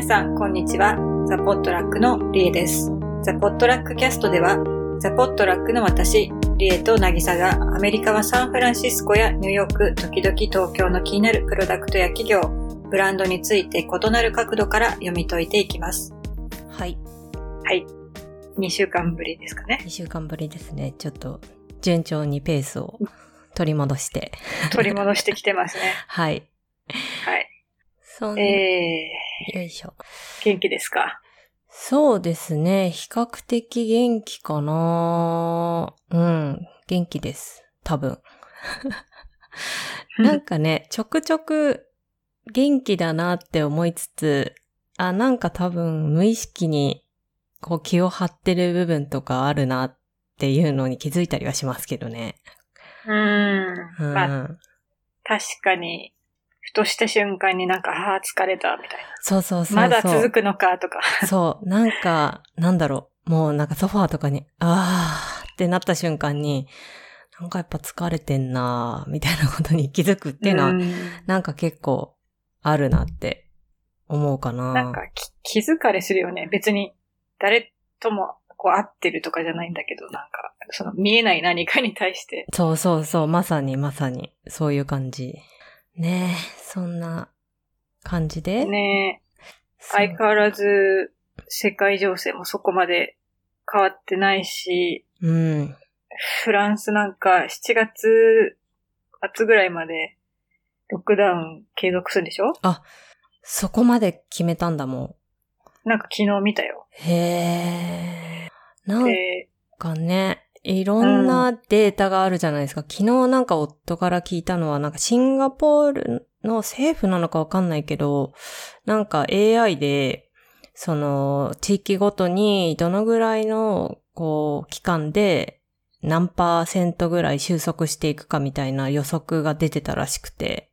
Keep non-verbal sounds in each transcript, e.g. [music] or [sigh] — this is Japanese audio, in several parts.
皆さん、こんにちは。ザ・ポットラックのリエです。ザ・ポットラックキャストでは、ザ・ポットラックの私、リエとナギサがアメリカはサンフランシスコやニューヨーク、時々東京の気になるプロダクトや企業、ブランドについて異なる角度から読み解いていきます。はい。はい。2週間ぶりですかね。2週間ぶりですね。ちょっと、順調にペースを取り戻して。取り戻してきてますね。[laughs] はい。はい。そん、えよいしょ。ー、元気ですか？そうですね。比較的元気かなうん。元気です。多分。[laughs] なんかね、ちょくちょく元気だなって思いつつ、あ、なんか多分無意識にこう気を張ってる部分とかあるなっていうのに気づいたりはしますけどね。うーん。うん。まあ、確かに、ふとした瞬間になんか、ああ、疲れた、みたいそうそうそうそう。な。まだ続くのか、とか。そう。なんか、なんだろう。もうなんかソファーとかに、あーってなった瞬間に、なんかやっぱ疲れてんなーみたいなことに気づくっていうのは、んなんか結構あるなって思うかな。なんかき、気づかれするよね。別に、誰とも、こう、会ってるとかじゃないんだけど、なんか、その、見えない何かに対して。そうそうそう。まさにまさに。そういう感じ。ねえ、そんな感じで。ねそう相変わらず、世界情勢もそこまで変わってないし、うん。フランスなんか7月末ぐらいまで、ロックダウン継続するんでしょ？そこまで決めたんだもなんか昨日見たよ。ん。へえ。なんで、かね、いろんなデータがあるじゃないですか。昨日なんか夫から聞いたのは、なんかシンガポールの政府なのかわかんないけど、なんか AI で、その、地域ごとにどのぐらいの、こう、期間で何パーセントぐらい収束していくかみたいな予測が出てたらしくて、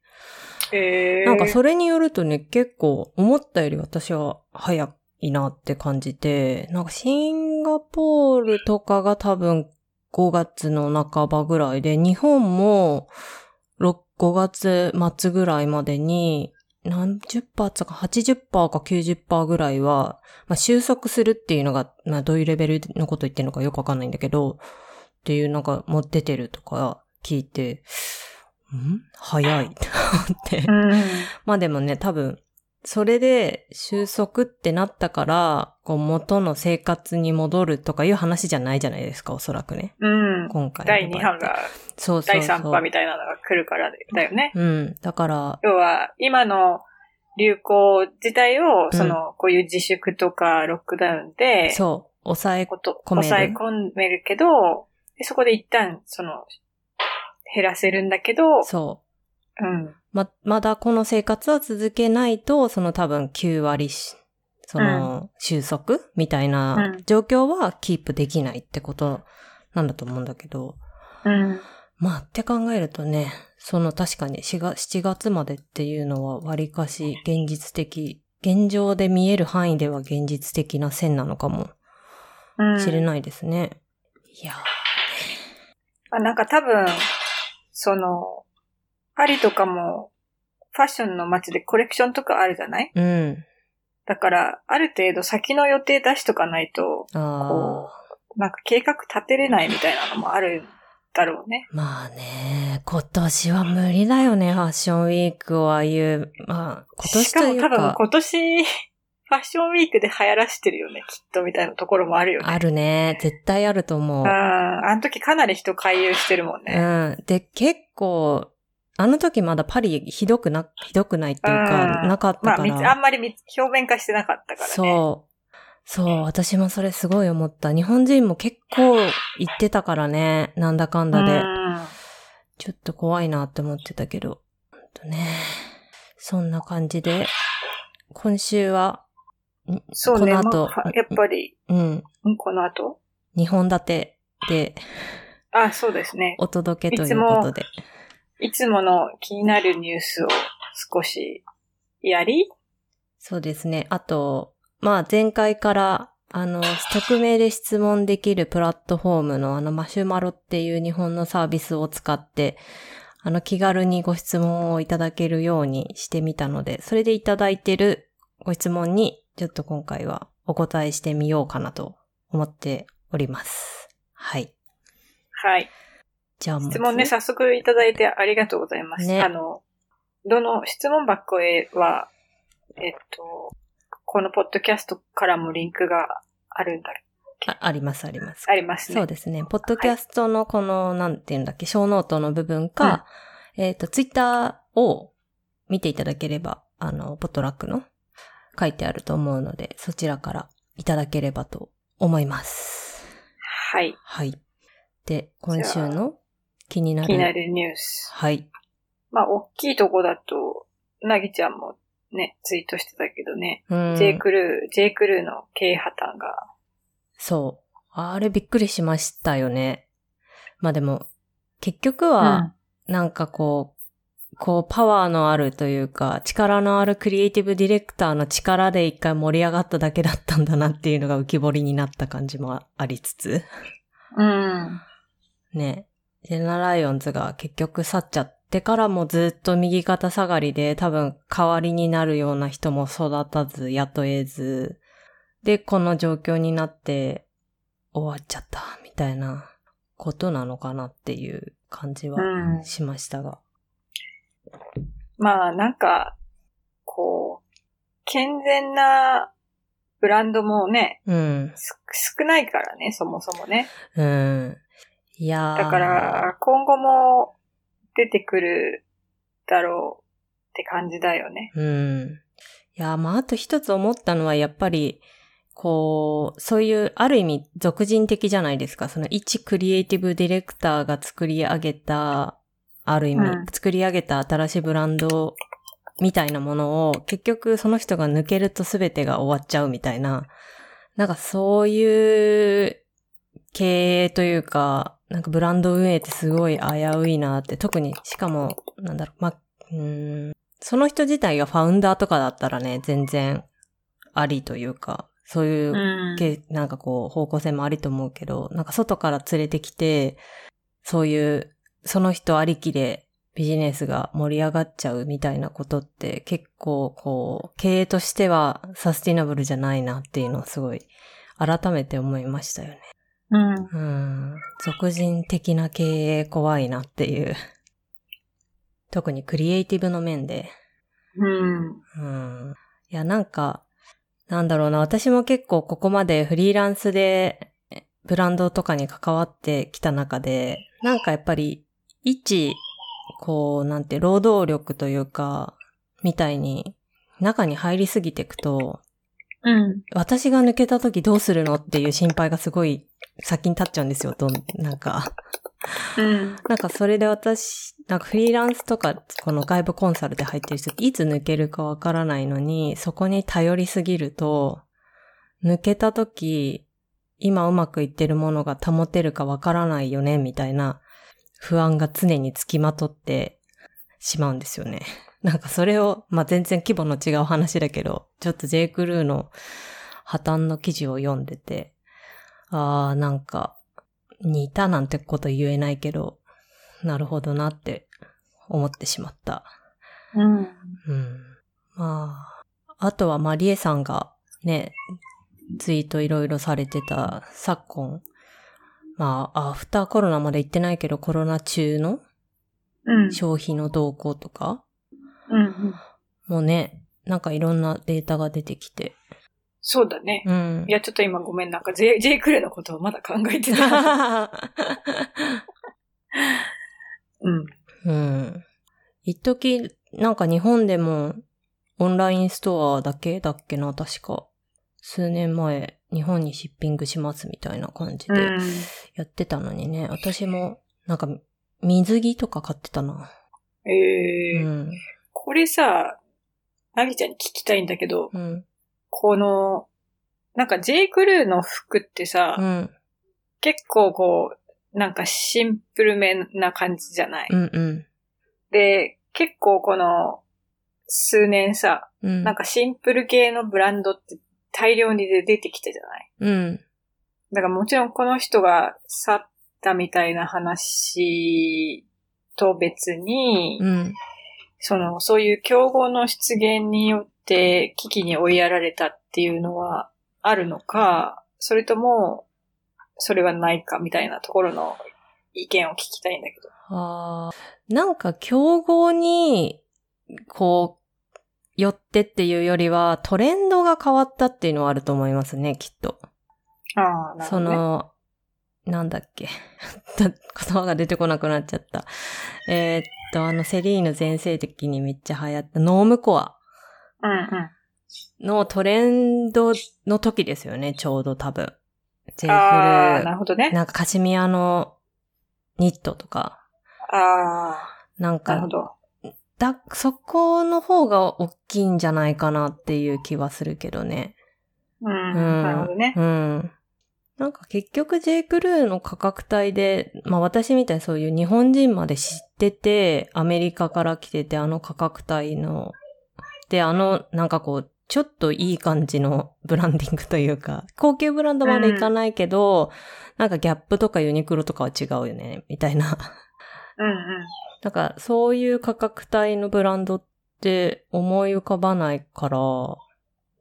えー、なんかそれによるとね、結構思ったより私は早いなって感じて、なんかシンガポールとかが多分5月の半ばぐらいで、日本も6 5月末ぐらいまでに何十パーとか80%か90%ぐらいは、まあ、収束するっていうのが、まあ、どういうレベルのこと言ってるのかよくわかんないんだけど、っていうのがもう出てるとか聞いて、ん？早いって思って。うん。まあでもね、多分、それで収束ってなったから、こう元の生活に戻るとかいう話じゃないじゃないですか、おそらくね。うん。今回の第2波が、そうそう。第3波みたいなのが来るからだよね。うん。だから、要は、今の流行自体を、その、こういう自粛とかロックダウンで、そう、抑え、込める抑え込めるけど、でそこで一旦、その、減らせるんだけど、そう。うん。ま、まだこの生活は続けないと、その多分9割し、その、収束みたいなうん状況はキープできないってことなんだと思うんだけど、うん。まあって考えるとね、その確かに4月 7, 月までっていうのは割かし現実的、現状で見える範囲では現実的な線なのかもうん。しれないですね。いやあなんか多分、その、パリとかも、ファッションの街でコレクションとかあるじゃない？ーうん。だから、ある程度先の予定出しとかないと、あこう、なんか計画立てれないみたいなのもあるんだろうね。あ。まあね、今年は無理だよね、ファッションウィークをああいう、まあ、今年しかも多分というか、今年、[laughs] ファッションウィークで流行らしてるよね、きっとみたいなところもあるよね。あるね、絶対あると思う。うん。あの時かなり人回遊してるもんね。うん。で、結構、あの時まだパリひどくな、ひどくないっていうか、うんなかったまあ、から。みあんまりみ表面化してなかったからね。そう。そう、私もそれすごい思った。日本人も結構言ってたからね、なんだかんだで。うんちょっと怖いなって思ってたけど。ほんとね。そんな感じで、今週は、んそうね。この後まあやっぱり、うん、んこの後？2本立てであ、そうですね。お届けということで。いつもの気になるニュースを少しやり？そうですね。あと、まあ前回から、あの、匿名で質問できるプラットフォームのあのマシュマロっていう日本のサービスを使って、あの気軽にご質問をいただけるようにしてみたので、それでいただいてるご質問にちょっと今回はお答えしてみようかなと思っております。はい。はい。じゃあまず質問ね、早速いただいてありがとうございます。ねあの、どの質問箱へは、えっと、このポッドキャストからもリンクがあるんだ。ああります、あります。ありますね。そうですね。ポッドキャストのこの、なんていうんだっけ、ショーノートの部分か、えっ、と、ツイッターを見ていただければ、あの、ポットラックの書いてあると思うので、そちらからいただければと思います。はい。はい。で、今週の気になる。気になるニュース。はい。まあ、大きいとこだと、なぎちゃんもね、ツイートしてたけどね、うん。J クルー、J クルーの経営破綻が、そう。あれびっくりしましたよね。まあでも、結局は、なんかこう、こうパワーのあるというか、力のあるクリエイティブディレクターの力で一回盛り上がっただけだったんだなっていうのが浮き彫りになった感じもありつつ。うん。うん。ね。ジェナライオンズが結局去っちゃってからもずっと右肩下がりで多分代わりになるような人も育たず雇えず、で、この状況になって終わっちゃったみたいなことなのかなっていう感じはうん。しましたが。まあ、なんか、こう、健全なブランドもね、うん。す少ないからね、そもそもね。うん。いやーだから、今後も出てくるだろうって感じだよね。うん。いや、まあ、あと一つ思ったのは、やっぱり、こう、そういう、ある意味、俗人的じゃないですか。その、一クリエイティブディレクターが作り上げた、ある意味、うん作り上げた新しいブランドみたいなものを、結局その人が抜けると全てが終わっちゃうみたいな、なんかそういう経営というか、なんかブランド運営ってすごい危ういなって、特に、しかも、なんだろう、まあ、うーん、その人自体がファウンダーとかだったらね、全然ありというか、そういううん。けなんかこう、方向性もありと思うけど、なんか外から連れてきて、そういう、その人ありきでビジネスが盛り上がっちゃうみたいなことって結構こう、経営としてはサスティナブルじゃないなっていうのをすごい改めて思いましたよね。うん。うん。俗人的な経営怖いなっていう。[laughs] 特にクリエイティブの面で。うん。うん。いや、なんか、なんだろうな、私も結構ここまでフリーランスでえブランドとかに関わってきた中で、なんかやっぱり、一、こう、なんて、労働力というか、みたいに、中に入りすぎていくと、うん。私が抜けた時どうするのっていう心配がすごい先に立っちゃうんですよ、どん、なんか。うん。なんかそれで私、なんかフリーランスとか、この外部コンサルで入ってる人っていつ抜けるかわからないのに、そこに頼りすぎると、抜けた時、今うまくいってるものが保てるかわからないよね、みたいな不安が常につきまとってしまうんですよね。[laughs] なんかそれを、まあ、全然規模の違う話だけど、ちょっと J. クルーの破綻の記事を読んでて、ああ、なんか、似たなんてこと言えないけど、なるほどなって思ってしまった。うん。うん。まあ、あとはマリエさんがね、ツイートいろいろされてた昨今、まあ、アフターコロナまで行ってないけどコロナ中のうん。消費の動向とかうん。もね、なんかいろんなデータが出てきて。そうだね。うんい。や、ちょっと今ごめん、なんか J、J クレのことをまだ考えてた。[laughs] うん。うん。一時なんか日本でもオンラインストアだけだっけな、確か。数年前、日本にシッピングしますみたいな感じでうん。やってたのにね、私もなんか水着とか買ってたな。ええうん。これさ、なぎちゃんに聞きたいんだけど、うん。この、なんか J. クルーの服ってさ、うん。結構こう、なんかシンプルめな感じじゃない、うんうん。で、結構この、数年さ、うん。なんかシンプル系のブランドって大量にで出てきたじゃない？うん。だからもちろんこの人が去ったみたいな話と別に、うん。その、そういう競合の出現によっって危機に追いやられたっていうのはあるのか、それとも、それはないかみたいなところの意見を聞きたいんだけど。あーなんか競合に、こう、寄ってっていうよりは、トレンドが変わったっていうのはあると思いますね、きっと。ああ、なるそほど、ね。の、なんだっけ。[laughs] 言葉が出てこなくなっちゃった。えーっと、あの、セリーヌ全盛的にめっちゃ流行ったノームコア。のトレンドの時ですよね、ちょうど多分。ジェああ、イフルなるほどね。なんかカシミヤのニットとか、あなんあ、なるほか、ど。だ、そこの方が大きいんじゃないかなっていう気はするけどね。うん、うんなるほどね。うん。なんか結局 J. クルーの価格帯で、まあ私みたいにそういう日本人まで知ってて、アメリカから来てて、あの価格帯の、で、あの、なんかこう、ちょっといい感じのブランディングというか、[laughs] 高級ブランドまでいかないけど、なんかギャップとかユニクロとかは違うよね、みたいな。うんうん。なんかそういう価格帯のブランドって思い浮かばないから、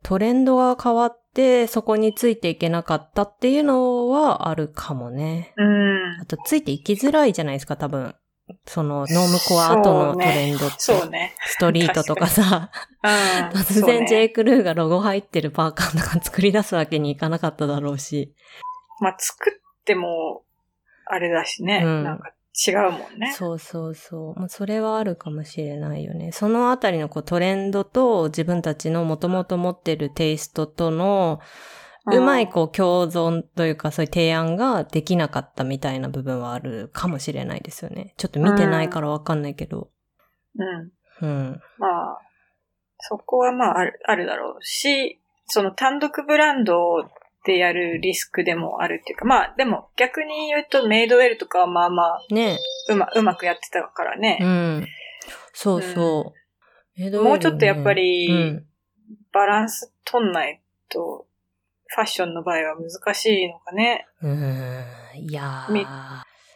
トレンドが変わってそこについていけなかったっていうのはあるかもね。うん。あとついていきづらいじゃないですか、多分。そのノームコア後のトレンドって。そうね。ストリートとかさ、うん。突然 J. クルーがロゴ入ってるパーカーとか作り出すわけにいかなかっただろうし。まあ、作っても、あれだしね。うんなんか違うもんね。そうそうそう。まあ、それはあるかもしれないよね。そのあたりのこうトレンドと自分たちのもともと持ってるテイストとの、うまいこう共存というかそういう提案ができなかったみたいな部分はあるかもしれないですよね。ちょっと見てないからわかんないけど。うん。うん。まあ、そこはまあある、あるだろうし、その単独ブランドでやるリスクでもあるっていうか、まあでも逆に言うとメイドウェルとかはまあまあ、ねうま、うまくやってたからね。うん。そうそう。エドウェルねもうちょっとやっぱりうん。バランス取んないと、ファッションの場合は難しいのかね。うーん。いや。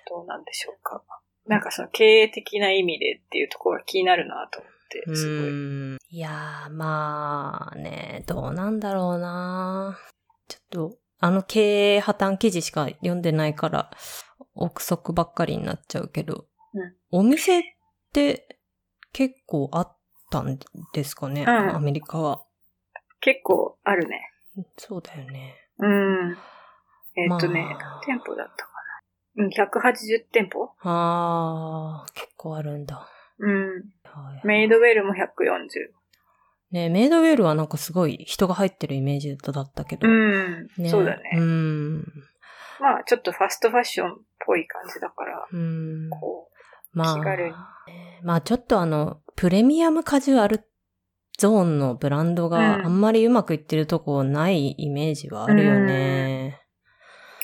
どうなんでしょうか。なんかその経営的な意味でっていうところが気になるなと思って、うすごい。いやー、まあね、どうなんだろうなちょっと、あの経営破綻記事しか読んでないから、憶測ばっかりになっちゃうけど、うんお店って結構あったんですかね、うんアメリカは。結構あるね。そうだよね。うん。えっとね、まあ何店舗だったかな。うん、180店舗？あー、結構あるんだ。うん。はいメイドウェルも140。ねメイドウェルはなんかすごい人が入ってるイメージだったけど。うん。そうだね。うん。まあ、ちょっとファストファッションっぽい感じだから、うん。こまあ、気軽にまあちょっとあの、プレミアムカジュアルゾーンのブランドうんがあんまりうまくいってるとこないイメージはあるよね。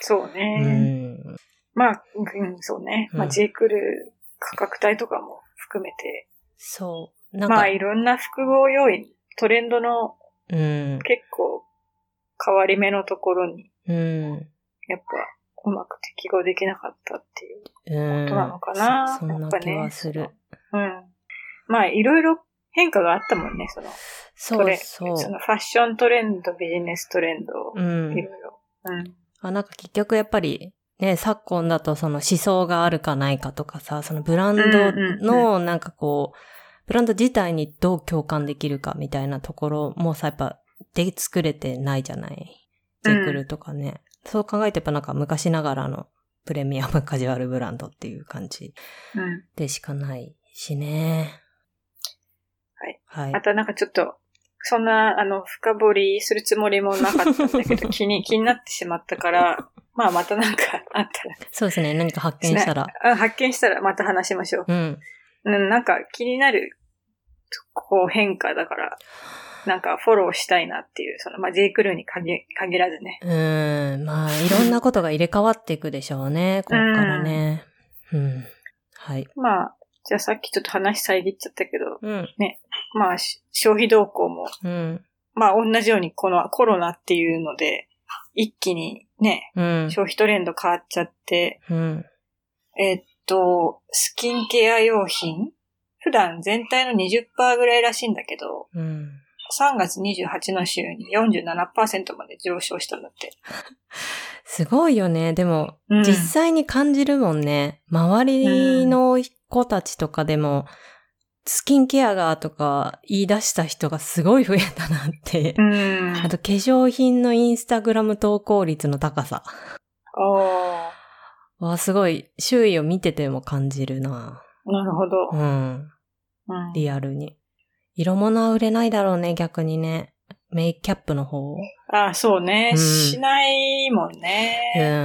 う、そううね。ん。まあ、うん、そうね。まあ、うん J. クルー価格帯とかも含めて、そう。なんか、まあ、いろんな複合要因、トレンドのうん。結構変わり目のところに、うん。やっぱ、うまく適合できなかったっていううん。ことなのかな。そそんな気はする。うん。まあ、いろいろ変化があったもんね、その、そうそう。そのファッショントレンド、ビジネストレンド、うんい。ろいろ。うん。あ、なんか結局やっぱり、ね、昨今だとその思想があるかないかとかさ、そのブランドうんうんのなんかこう、ブランド自体にどう共感できるかみたいなところもさ、やっぱで作れてないじゃない？ジェクルとかね。そう考えてやっぱなんか昔ながらのプレミアムカジュアルブランドっていう感じうん。でしかないしね。はい。はいあ。となんかちょっと、そんな、あの、深掘りするつもりもなかったんだけど、[laughs] 気に、気になってしまったから、まあまたなんかあったら。そうですね。何か発見したら。あ発見したらまた話しましょう。うん。うん、なんか気になる、こう変化だから、なんかフォローしたいなっていう、その、まあ、J. クルーに限限らずね。うーん。まあ、いろんなことが入れ替わっていくでしょうね。ここからね。うん。はい。まあ、じゃあさっきちょっと話遮っちゃったけど、うん。まあ、し消費動向も、うん。まあ同じようにこのコロナっていうので、一気にね、うん。消費トレンド変わっちゃって、うん。えっと、スキンケア用品普段全体の20%ぐらいらしいんだけど、うん。3月28の週に47%まで上昇したんだって。[laughs] すごいよね。でも、うん実際に感じるもんね。周りの子たちとかでも、スキンケアがとか言い出した人がすごい増えたなって。うん。あと化粧品のインスタグラム投稿率の高さあはすごい周囲を見てても感じるな。あ、なるほど。うん。うんリアルに。色物は売れないだろうね、逆にね。メイクキャップの方。ああ、そうね、うんしないもんうね。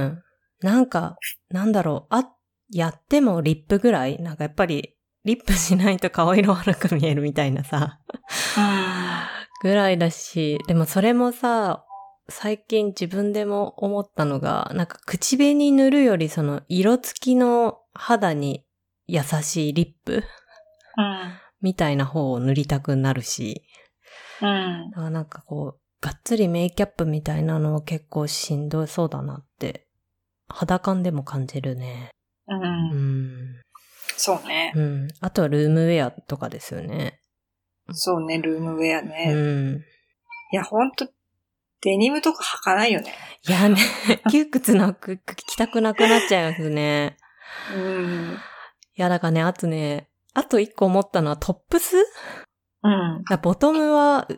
ん。なんか、なんだろう。あ、やってもリップぐらいなんかやっぱり、リップしないと顔色悪く見えるみたいなさ。ぐらいだし、でもそれもさ、最近自分でも思ったのが、なんか口紅塗るよりその色付きの肌に優しいリップうん。みたいな方を塗りたくなるし、うん。だからなんかこう、がっつりメイキャップみたいなのも結構しんどそうだなって、肌感でも感じるね。う。うんん。そうね。うん。あとはルームウェアとかですよね。そうね、ルームウェアうね。ん。いや、ほんと、デニムとか履かないよね。いやね、[laughs] 窮屈な服着たくなくなっちゃいますね。うん。いや、だからね、あとね、あと一個思ったのはトップス？うん。ボトムは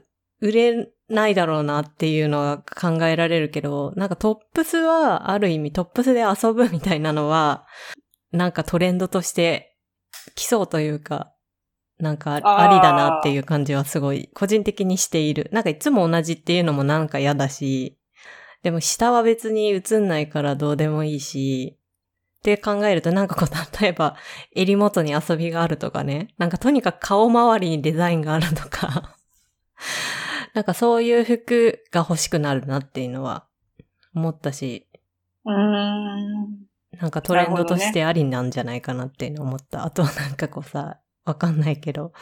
売れないだろうなっていうのは考えられるけど、なんかトップスはある意味トップスで遊ぶみたいなのは、なんかトレンドとして来そうというか、なんかありだなっていう感じはすごい個人的にしている。なんかいつも同じっていうのもなんか嫌だし、でも下は別に映んないからどうでもいいし、って考えるとなんかこう、例えば襟元に遊びがあるとかね。なんかとにかく顔周りにデザインがあるとか。なんかそういう服が欲しくなるなっていうのは思ったし、うーん。なんかトレンドとしてありなんじゃないかなっていうのを思った。あとはなんかこうさ、わかんないけど、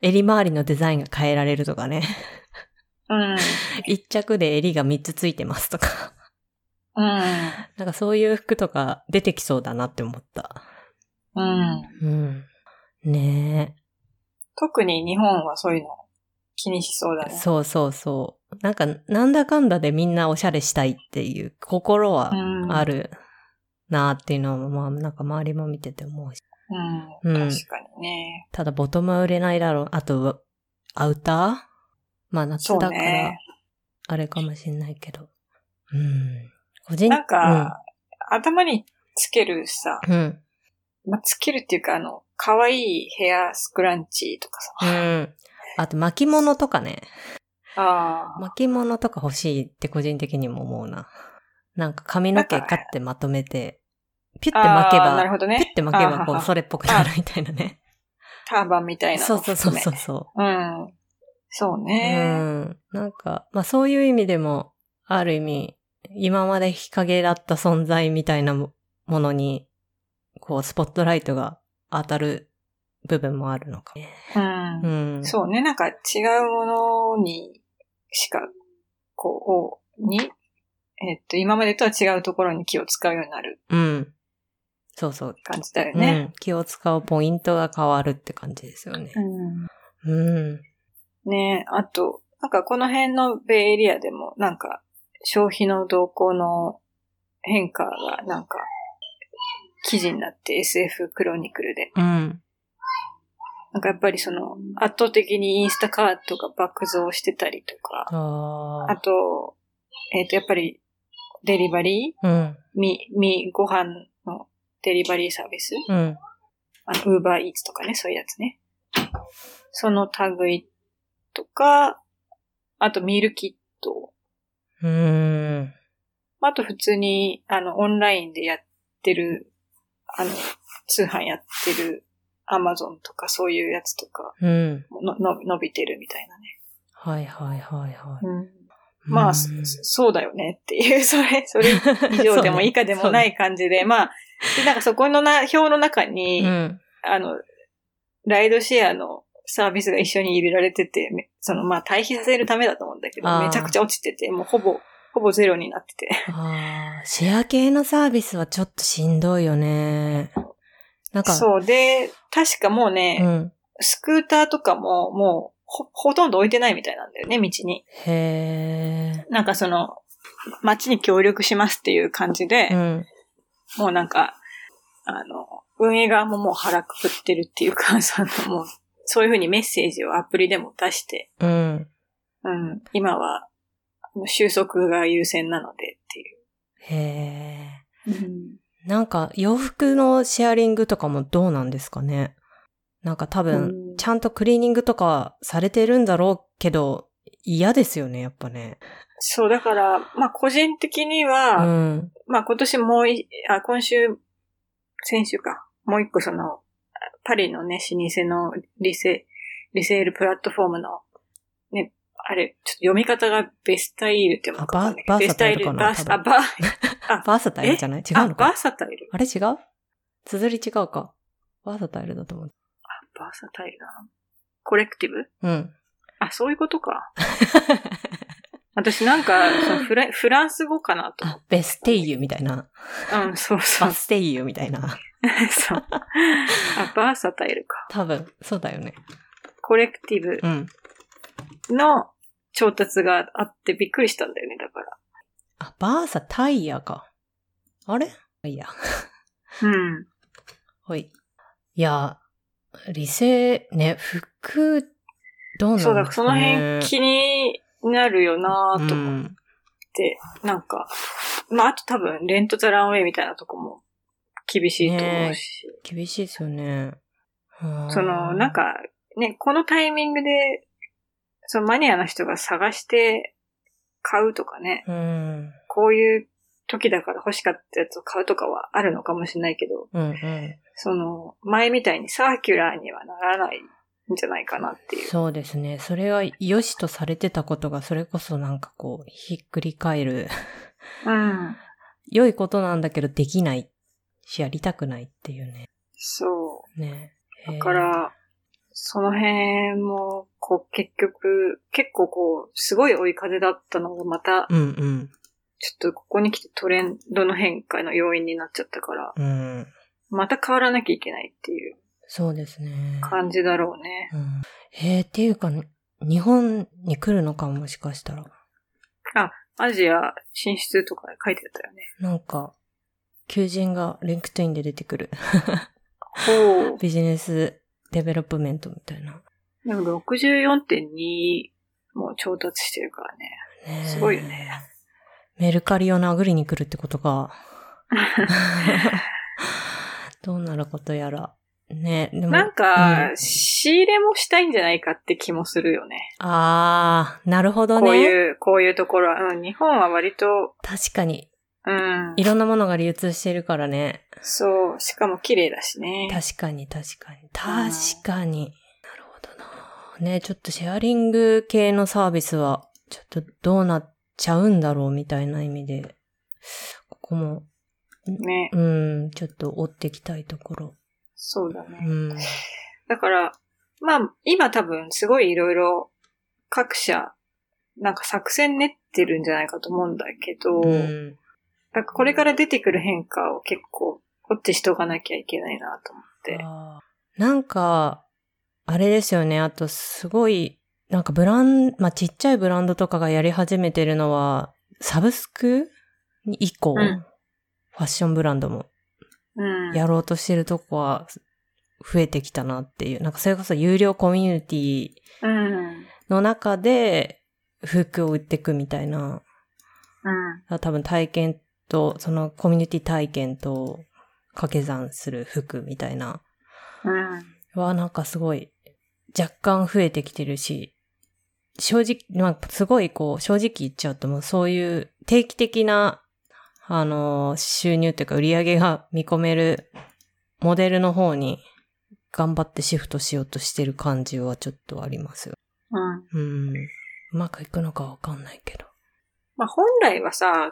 襟周りのデザインが変えられるとかね。うん。一着で襟が3つついてますとか。うん。なんかそういう服とか出てきそうだなって思った。うん。うん。ね特に日本はそういうの気にしそうだえ。ね。そうそうそう。なんか、なんだかんだでみんなおしゃれしたいっていう心はうんあるなっていうのは、まあなんか周りも見てて思うし。うん。うん確かにね。ただボトムは売れないだろう。あと、アウター？まあ夏だからね、。あれかもしんないけど。うん。個人なんか、頭につけるさ、うん。うん。まあ、つけるっていうか、あの、可愛いヘアスクランチとかうさ。ん。あと巻物とかね。ああ。巻物とか欲しいって個人的にも思うな。なんか髪の毛なんかガッてまとめて、ピュッて巻けば、なるほどね。ピュッて巻けばこう、それっぽくなるみたいなね。ターバンみたいなのそうそうそうそうそう [laughs] ん。そうう。ね。うん。なんか、まあそういう意味でも、ある意味、今まで日陰だった存在みたいなもものに、こう、スポットライトが当たる部分もあるのか。うん。うん。そうね。なんか違うものにしか、こう、に、えっと、今までとは違うところに気を使うようになるうん。そうそう。感じだようね。ん。気を使うポイントが変わるって感じですよね。うん。うん。ねあと、なんかこの辺のベイエリアでも、なんか、消費の動向の変化が、なんか、記事になって SF クロニクルで。うん。なんかやっぱりその、圧倒的にインスタカートが爆増してたりとか、ああと、えっ、と、やっぱり、デリバリー？あ。うん。み、み、ご飯のデリバリーサービス？うん。あの、ウーバーイーツとかね、そういうやつね。その類とか、あとミールキット。うーん。あと普通に、あの、オンラインでやってる、あの、通販やってるアマゾンとかそういうやつとか、うん。の、の、伸びてるみたいなね。はいはいはいはい。うん。まあ、うんそそうだよねっていう、[laughs] それ、それ以上でも以下でもない感じで、[laughs] まあ、で、なんかそこのな、表の中に、うん。あの、ライドシェアのサービスが一緒に入れられてて、めその、まあ、対比させるためだと思うんだけど、めちゃくちゃ落ちてて、もうほぼ、ほぼゼロになってて。シェア系のサービスはちょっとしんどいよね。なんか、そう。で、確かもううね、ん。スクーターとかも、もう、ほ、ほとんど置いてないみたいなんだよね、道に。へなんかその、街に協力しますっていう感じで、ー。うん。もうなんか、あの、運営側ももう腹くくってるっていうか、そのもう、そういうふうにメッセージをアプリでも出して、うん。うん、今は、収束が優先なのでっていう。へうん、ー。なんか洋服のシェアリングとかもどうなんですかねなんか多分、うんちゃんとクリーニングとかされてるんだろうけど、嫌ですよね、やっぱね。そう、だから、まあ個人的には、うん。まあ今年もうい、あ、今週、先週か、もう一個その、パリのね、老舗のリセ、リセールプラットフォームの、ね、あれ、ちょっと読み方がベスタイルって読むのかわかんないあバベスタイル、バーサタイルかなバーサ、あ、バー、[laughs] サタイルじゃない？違うあ、のか？バーサタイル？あれ違う？綴り違うか？バーサタイルだと思う。バーサタイルなのコレクティブ？うん。あ、そういうことか。[laughs] 私なんか、そのフラフランス語かなとあ、ベステイユみたいな。て。うん、そうそうバ。ステイユみたいな。[laughs] そう。あ、バーサタイルか。多分、そうだよね。コレクティブうん。の調達があってびっくりしたんだよね、だから。あ、バーサタイヤか。あれ？いいや。うん。ほい。いや、理性、ね、服、どうなんですかねそうだ、その辺気になるよなぁと思っうん。て、なんか、まあ、あと多分、レントザランウェイみたいなとこも厳しいと思うし、厳しいですよね。うんその、なん、か、ね、このタイミングで、そのマニアの人が探して買うとかね、うん。こういう時だから欲しかったやつを買うとかはあるのかもしれないけど、うんうん。その、前みたいにサーキュラーにはならないんじゃないかなっていう。そうですね。それが良しとされてたことが、それこそなんかこう、ひっくり返る。うん。良いことなんだけどできないし、やりたくないっていうね。そね。う。だから、その辺も、こう、結局、結構こう、すごい追い風だったのがまた、えー、うんちょっとここに来てトレンドの変化の要因になっちゃったから、うん。うん。また変わらなきゃいけないっていうそうですね。感じだろうね。うん。えー、っていうか、日本に来るのかももしかしたら。アジア進出とか書いてたよね。なんか、求人が LinkedIn で出てくる。ほう。[laughs] business development みたいな。でも64.2も調達してるからね。ねえすごいよね。メルカリを殴りに来るってことか。[laughs] どうなることやら。ねでも。なんか、うん仕入れもしたいんじゃないかって気もするよね。あー、なるほどね。こういう、こういうところは。うん、日本は割と、確かに。うんい。ろんなものが流通してるからね。そう、しかも綺麗だしね。確かに、確かに。確かに。なるほどな。ね、ちょっとシェアリング系のサービスは、ちょっとどうなっちゃうんだろうみたいな意味で、ここも、ね。うん、ちょっと追っていきたいところ。そうだね。うん。だから、まあ、今多分すごいいろいろ各社、なんか作戦練ってるんじゃないかと思うんだけど、うん。なんかこれから出てくる変化を結構、こっちしとかなきゃいけないなと思って。なんか、あれですよね。あと、すごい、なんかブラン、まあ、ちっちゃいブランドとかがやり始めてるのは、サブスク以降、うんファッションブランドもうん。やろうとしてるとこは増えてきたなっていう。なんかそれこそ有料コミュニティうん。の中で服を売っていくみたいな。うん。多分体験と、そのコミュニティ体験と掛け算する服みたいな。うん。はなんかすごい若干増えてきてるし、正直、まあ、すごいこう、正直言っちゃうともうそういう定期的な、あのー、収入っていうか売り上げが見込めるモデルの方に頑張ってシフトしようとしてる感じはちょっとありますよ。うん。うん。うまくいくのかわかんないけど。まあ本来はさ、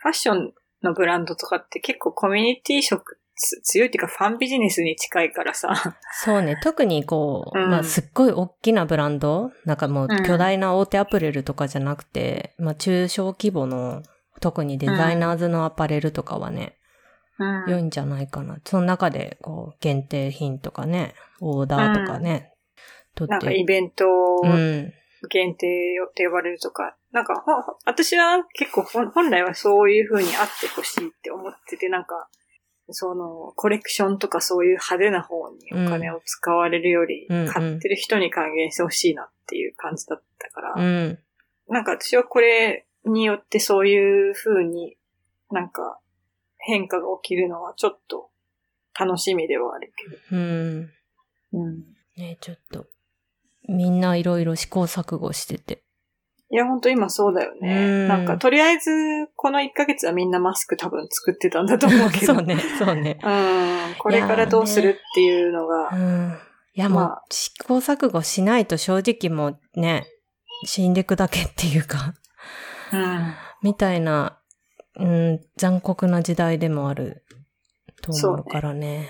ファッションのブランドとかって結構コミュニティ色つ強いっていうかファンビジネスに近いからさ。そうね、特にこう、うんまあすっごい大きなブランド、なんかもううん巨大な大手アパレルとかじゃなくて、まあ中小規模の、特にデザイナーズのアパレルとかはね、うん良いんじゃないかな。その中で、こう、限定品とかね、オーダーとかね、とって。なんかイベントうん。限定って呼ばれるとか、なんか私は結構本来はそういう風にあってほしいって思ってて、なんか、その、コレクションとかそういう派手な方にお金を使われるより、買ってる人に還元してほしいなっていう感じだったから、うん。なんか私はこれによってそういう風になんか変化が起きるのはちょっと楽しみではあるけうん。ど。うん。ねちょっと、みんないろいろ試行錯誤してて。いや、ほんと今そうだようね。んなんか、とりあえず、この1ヶ月はみんなマスク多分作ってたんだと思うけど。そうね、そうね。うん。これからどうするっていうのうが、ん。いや、もう、まあ試行錯誤しないと正直もうね、死んでくだけっていうか、うん。みたいな、うん、残酷な時代でもあると思うからね。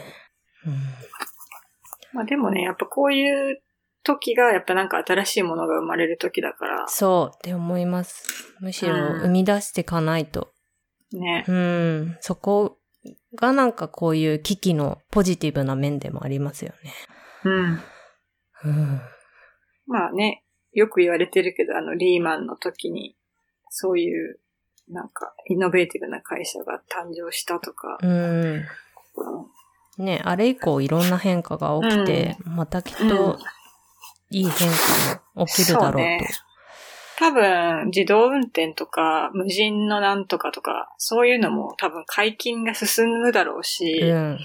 まあでもね、やっぱこういう時が、やっぱなんか新しいものが生まれる時だからうん、、そうって思います。むしろうん生み出していかないと。ね。うん、そこがなんかこういう危機のポジティブな面でもありますよね。うん。うん。まあね、よく言われてるけど、あの、リーマンの時に、そういう、なんか、イノベーティブな会社が誕生したとか、うん。うんね、あれ以降いろんな変化が起きて、またきっうんといい変化も起きるだろうと。そうね多分、自動運転とか、無人のなんとかとか、そういうのも多分解禁が進むだろうし、うん。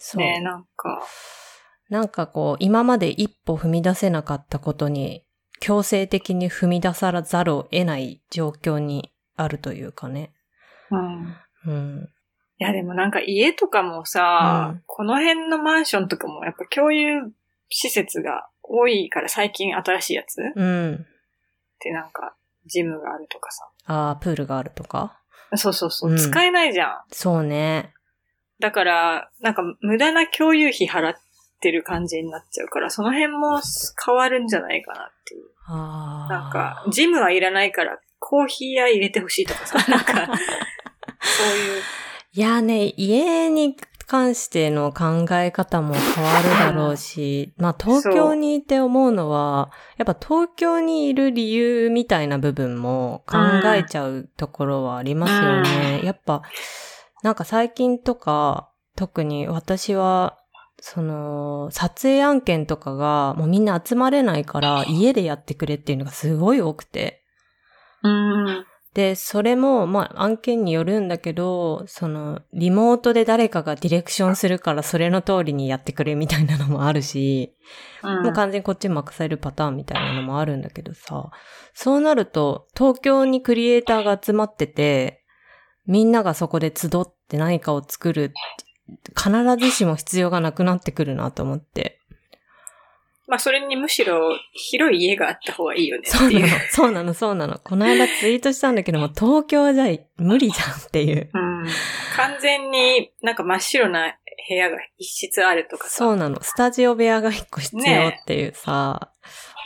そう。ね、なんか、なんかこう、今まで一歩踏み出せなかったことに、強制的に踏み出さざるを得ない状況にあるというかね。うん。うん。いや、でもなんか家とかもさ、うんこの辺のマンションとかもやっぱ共有施設が多いから最近新しいやつ？っうん。てなんか、ジムがあるとかさ。ああ、プールがあるとか？そうそうそう、うん使えないじゃん。そうね。だから、なんか無駄な共有費払ってる感じになっちゃうから、その辺も変わるんじゃないかなっていう。ああ。なんか、ジムはいらないから、コーヒー屋入れてほしいとかさ、なんか、[laughs] そういう。いやね、家に関しての考え方も変わるだろうし、まあ東京にいて思うのは、やっぱ東京にいる理由みたいな部分も考えちゃうところはありますよね。やっぱ、なんか最近とか、特に私は、その、撮影案件とかがもうみんな集まれないから家でやってくれっていうのがすごい多くて。うん。で、それも、まあ、案件によるんだけど、その、リモートで誰かがディレクションするから、それの通りにやってくれみたいなのもあるし、うんもう完全にこっちに任せるパターンみたいなのもあるんだけどさ、そうなると、東京にクリエイターが集まってて、みんながそこで集って何かを作る、必ずしも必要がなくなってくるなと思って。まあ、それにむしろ、広い家があった方がいいよねそうなのそうなの、そうなの。この間ツイートしたんだけども、東京じゃ無理じゃんっていう。うん。完全になんか真っ白な部屋が一室あるとかさ。そうなの。スタジオ部屋が一個必要ねっていうさ、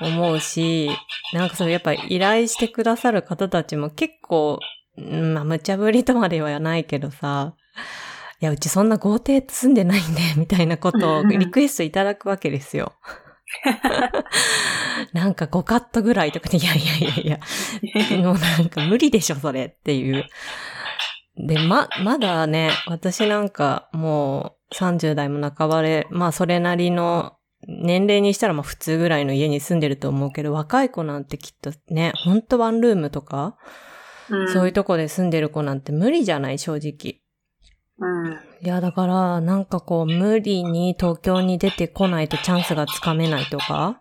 思うし、なんかそうやっぱ依頼してくださる方たちも結構、うんまあ無茶ぶりとまではないけどさ、いや、うちそんな豪邸住んでないんで、みたいなことをリクエストいただくわけですよ。[laughs] なんか5カットぐらいとかで、いやいやいやいや、もうなんか無理でしょ、それっていう。で、ま、まだね、私なんかもう30代も半ばで、まあそれなりの年齢にしたらまあ普通ぐらいの家に住んでると思うけど、若い子なんてきっとね、ほんとワンルームとか、うん。そういうとこで住んでる子なんて無理じゃない、正直。うん。いや、だから、なんかこう、無理に東京に出てこないとチャンスがつかめないとか、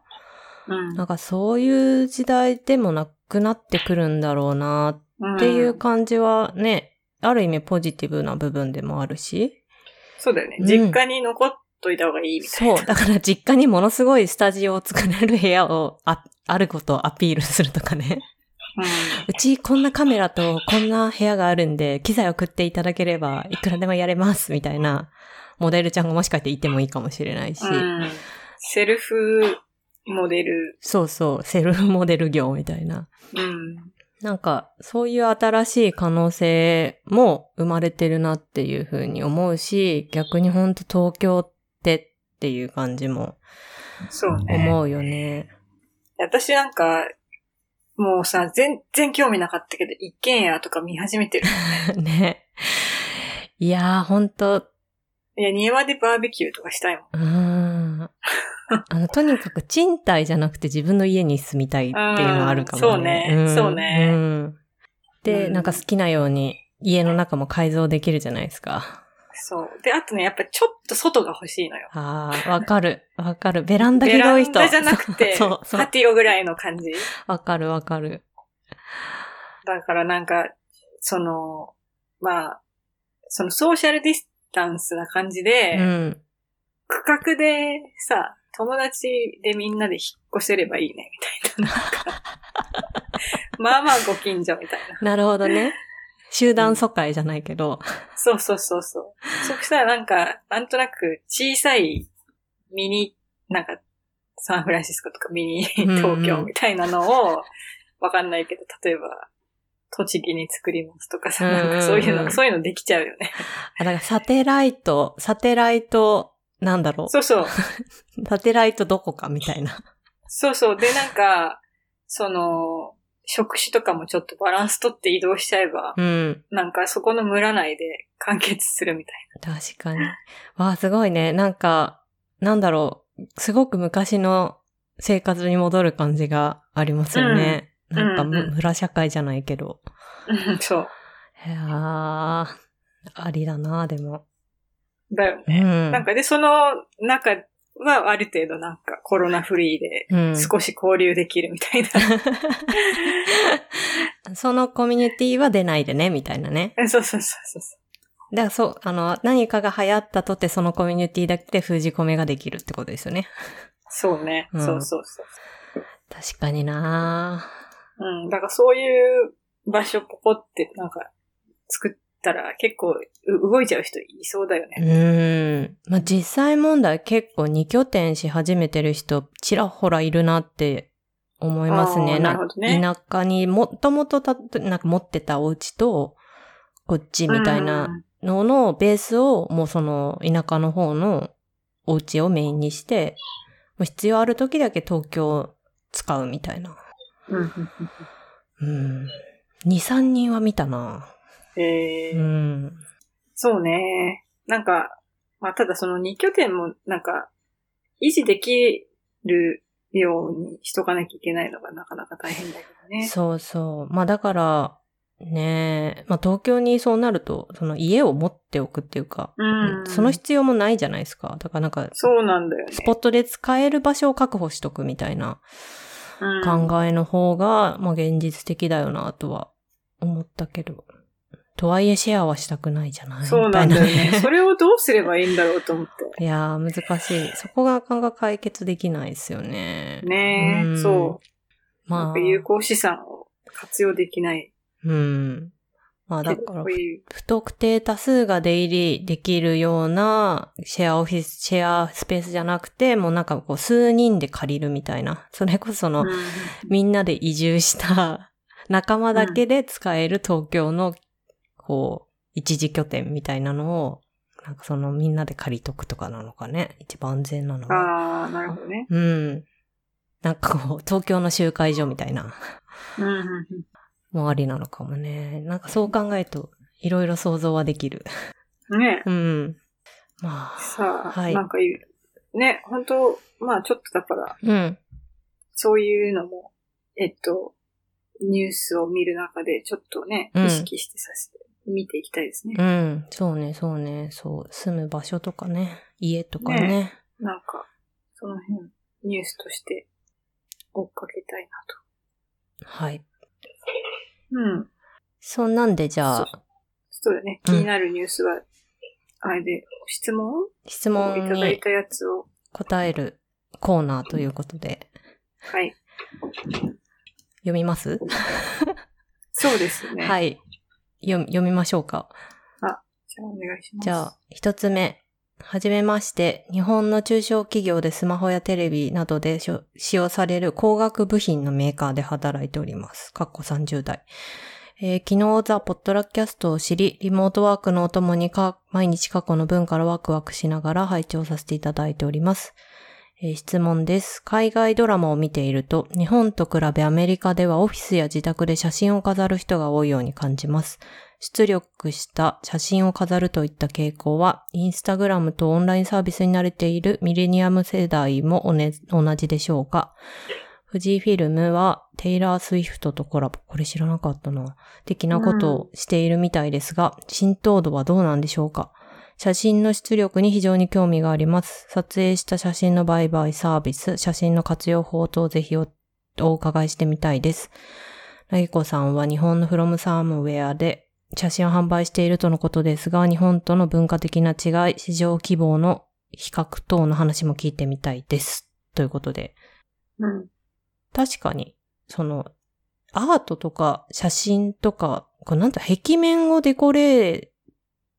うん。なんかそういう時代でもなくなってくるんだろうなっていう感じはね、ある意味ポジティブな部分でもあるし。そうだよね。うん実家に残っといた方がいいみたいな。そう。だから実家にものすごいスタジオを作れる部屋をあ、あることをアピールするとかね。うちこんなカメラとこんな部屋があるんで、機材送っていただければいくらでもやれますみたいなモデルちゃんがもしかしていてもいいかもしれないし。うん。うん。セルフモデル。そうそう、セルフモデル業みたいな。うん。なんか、そういう新しい可能性も生まれてるなっていうふうに思うし、逆にほんと東京ってっていう感じもそうね。思うよね。私なんか、もうさ、全然興味なかったけど、一軒家とか見始めてる。[laughs] ね。いやー、ほんと、いや、庭でバーベキューとかしたいもん。うーん。[laughs] あの、とにかく賃貸じゃなくて自分の家に住みたいっていうのはあるかもね。うんそうねそうねんで、うんなんか好きなように家の中も改造できるじゃないですか。そう。で、あとね、やっぱちょっと外が欲しいのよ。ああ、わかる。わかる。ベランダベラ広い人。ンダじゃなくて、[laughs] そう、そうパ。ティオぐらいの感じ。わかるわかる。だからなんか、その、まあ、そのソーシャルディスタンスな感じで、うん。区画でさ、友達でみんなで引っ越せればいいね、みたいな。なんか [laughs] まあまあご近所みたいな。なるほどね。集団疎開じゃないけど。そうそうそうそう。そしたらなんか、なんとなく小さいミニ、なんか、サンフランシスコとかミニんうん東京みたいなのを、わかんないけど、例えば、栃木に作りますとかさ、なんかそういうの、うんうんうんそういうのできちゃうよね。あ、だからサテライト、サテライト、なんだろう。そうそう。[laughs] サテライトどこかみたいな。そうそう。で、なんか、その、職種とかもちょっとバランス取って移動しちゃえば、うん。なんかそこの村内で完結するみたい確かに。わあ、すごいね。なんか、なんだろう。すごく昔の生活に戻る感じがありますよね。うんなんか、うんうん村社会じゃないけど。そう。いやー、ありだな、でも。うだよね。ん。なんかで、その中はある程度なんかコロナフリーでうん、少し交流できるみたい [laughs] そのコミュニティは出ないでね、みたいなね。な。そうそうそうそう。だからそう、あの、何かが流行ったとてそのコミュニティだけで封じ込めができるってことですよね。そうね。うんそうそうそう。確かになうん。だからそういう場所ポコってなんか作ったら結構う動いちゃう人いそうだようね。ーん。まあ、実際問題結構二拠点し始めてる人ちらほらいるなって思いますね。なるほどね田舎にもともとた、なんか持ってたお家と、こっちみたいなののベースをもうその田舎の方のお家をメインにして、もう必要ある時だけ東京使うみたいな。うん。うんうんうん。二、三人は見たな。えーうん。そうね。なんか、まあ、ただその二拠点もなんか、維持できるようにしとかなきゃいけないのがなかなか大変だけどね。そうそう。まあだから、ねえ、まあ東京にそうなると、その家を持っておくっていうか、うん。その必要もないじゃないですか。だからなんか、そうなんだよね。スポットで使える場所を確保しとくみたいなうん考えの方が、まあ現実的だよなとは思ったけど。とはいえシェアはしたくないじゃない？そうなんだよね。[laughs] それをどうすればいいんだろうと思って。いやー、難しい。そこがなかなか解決できないですよね。ねえ、んそう。なまあ有効資産を活用できない。うん。まあだから不特定多数が出入りできるようなシェアオフィス、シェアスペースじゃなくて、もうなんかこう数人で借りるみたいな。それこそその、うんみんなで移住した仲間だけで使える東京の、こう、一時拠点みたいなのを、なんかそのみんなで借りとくとかなのかね。一番安全なのは。ああ、なるほどね。うん。なんかこう、東京の集会所みたいな、うんもありなのかもね。なんかそう考えると、いろいろ想像はできる。ね [laughs] うん。まあ。さあ、はいなんか言う。ね、本当まあちょっとだから、うん。そういうのも、えっと、ニュースを見る中でちょっとね、うん意識してさせて、見ていきたいですね。うん。そうね、そうね。そう。住む場所とかね。家とかね。なんか、その辺、ニュースとして追っかけたいなはい。と。うん。そんなんでじゃあ、そうだね。気になるニュースは、あれで、質問？質を問にいただいたやつを、答えるコーナーということで、はい。読みます？[laughs] そうですね。。はいい。読み読みましょうか。じゃあお願いします。じゃあ、一つ目。はじめまして、日本の中小企業でスマホやテレビなどで使用される光学部品のメーカーで働いております。かっこ30代。えー昨日ザ・ポットラッキャストを知り、リモートワークのお供にか毎日過去の文からワクワクしながら拝聴させていただいております。えー質問です。海外ドラマを見ていると、日本と比べアメリカではオフィスや自宅で写真を飾る人が多いように感じます。出力した写真を飾るといった傾向は、インスタグラムとオンラインサービスに慣れているミレニアム世代もね同じでしょうか富士フィルムはテイラー・スウィフトとコラボ。これ知らなかったな。的なことをしているみたいですが、浸透度はどうなんでしょうか写真の出力に非常に興味があります。撮影した写真の売買サービス、写真の活用法等をぜひおお伺いしてみたいです。ラギコさんは日本のフロムサムウェアで写真を販売しているとのことですが、日本との文化的な違い、市場規模の比較等の話も聞いてみたいです。ということで、うん。確かに、その、アートとか写真とか、これなんだ、壁面をデコレー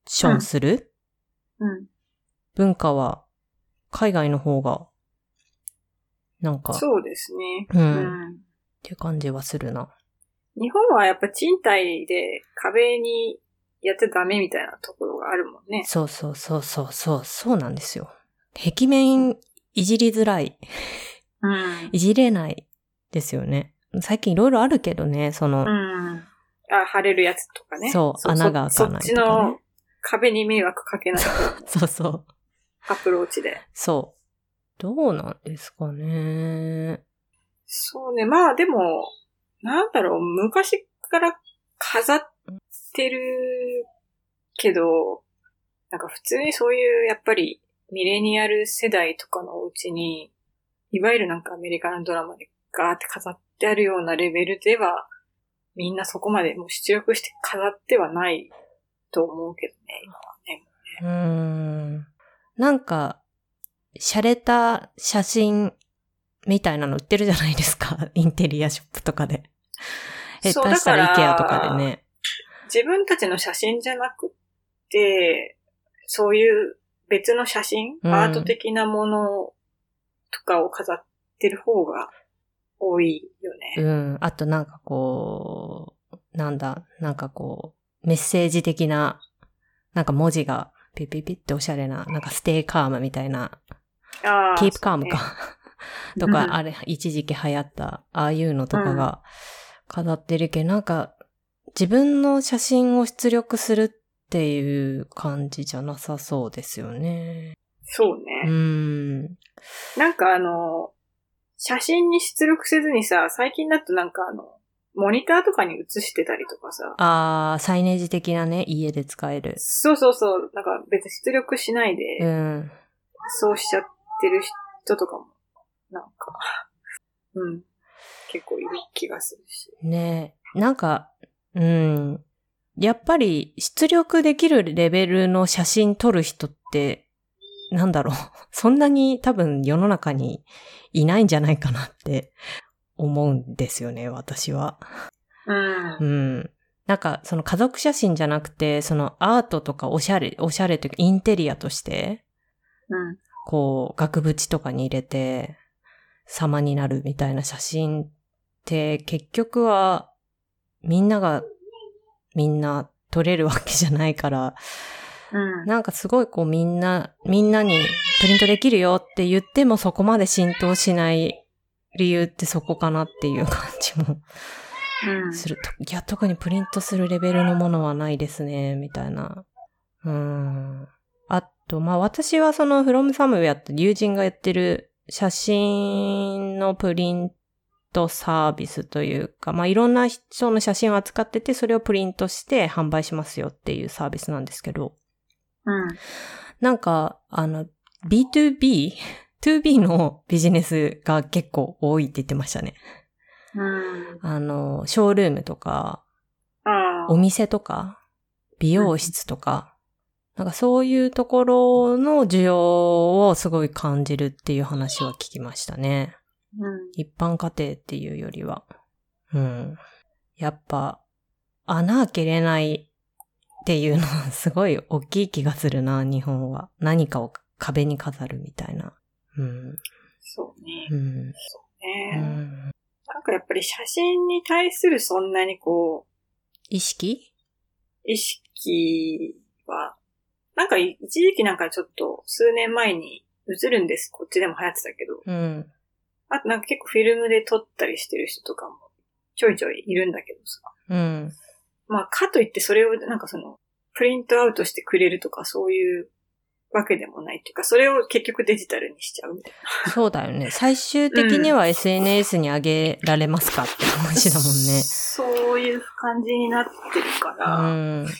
ションする、うん。文化は、海外の方が、なんか、っそうですね。うんうん。ていう感じはするな。日本はやっぱ賃貸で壁にやってダメみたいなところがあるもんね。そうそうそうそうそう、そうなんですよ。壁面いじりづらい。うん。いじれないですよね。最近いろいろあるけどね、その、うん。あ、貼れるやつとかね。そう穴が開かないとかねそっちの壁に迷惑かけない [laughs] そうそう。アプローチで。そう。どうなんですかね。そうね。まあでも、なんだろう、昔から飾ってるけど、なんか普通にそういう、やっぱり、ミレニアル世代とかのお家に、いわゆるなんかアメリカのドラマでガーって飾ってあるようなレベルでは、みんなそこまでもう出力して飾ってはないと思うけどね、今はね。うーん。なんか、洒落た写真みたいなの売ってるじゃないですか。[laughs] インテリアショップとかで。下手したらだから IKEA とかでね。自分たちの写真じゃなくて、そういう別の写真、うんアート的なものとかを飾ってる方が多いようね。ん。あとなんかこう、なんだ、なんかこう、メッセージ的な、なんか文字がピピピっておしゃれな、なんかステイカームみたいな、あキープカームか。[laughs] とうんか、あれ、一時期流行った、ああいうのとかが飾ってるけど、なんか、自分の写真を出力するっていう感じじゃなさそうですよね。そううね。ん。なんかあの、写真に出力せずにさ、最近だとなんかあの、モニターとかに映してたりとかさ、あー、サイネージ的なね、家で使える。そうそうそう、なんか別に出力しないで、うん。そうしちゃってる人とかも、なんか、うん、結構いる気がするし。ねなんか、うん。やっぱり出力できるレベルの写真撮る人って、なんだろう。[laughs] そんなに多分世の中にいないんじゃないかなって思うんですよね、私は。うんう。ん。なんか、その家族写真じゃなくて、そのアートとかおしゃれ、おしゃれというかインテリアとして、うん。こう、額縁とかに入れて、様になるみたいな写真って、結局は、みんなが、みんな撮れるわけじゃないから、うん。なんかすごいこうみんな、みんなにプリントできるよって言ってもそこまで浸透しない理由ってそこかなっていう感じもうん。する。といや、特にプリントするレベルのものはないですね、みたいな。うーん。あと、まあ私はその From Somewhere って友人がやってる写真のプリントサービスというか、まあいろんな人の写真を扱ってて、それをプリントして販売しますよっていうサービスなんですけど、うん。なんか、あの、B2B? 2B のビジネスが結構多いって言ってましたね。うん。あの、ショールームとか。お店とか、美容室とか、なんかそういうところの需要をすごい感じるっていう話は聞きましたね。うん。一般家庭っていうよりは。うん。やっぱ、穴開けれないっていうのはすごい大きい気がするな、日本は。何かを壁に飾るみたいな。うん。そうね。うん。ねうん。なんかやっぱり写真に対するそんなにこう、意識？意識は、なんかい一時期なんかちょっと数年前に映るんです。こっちでも流行ってたけど。うん。あとなんか結構フィルムで撮ったりしてる人とかもちょいちょいいるんだけどさ。うん。まあかといってそれをなんかその、プリントアウトしてくれるとかそういうわけでもないっていうか、それを結局デジタルにしちゃうみたいそうだよね。最終的には SNS に上げられますかって話だもんな。ね。そういう感じになってるから。ううん。ん。か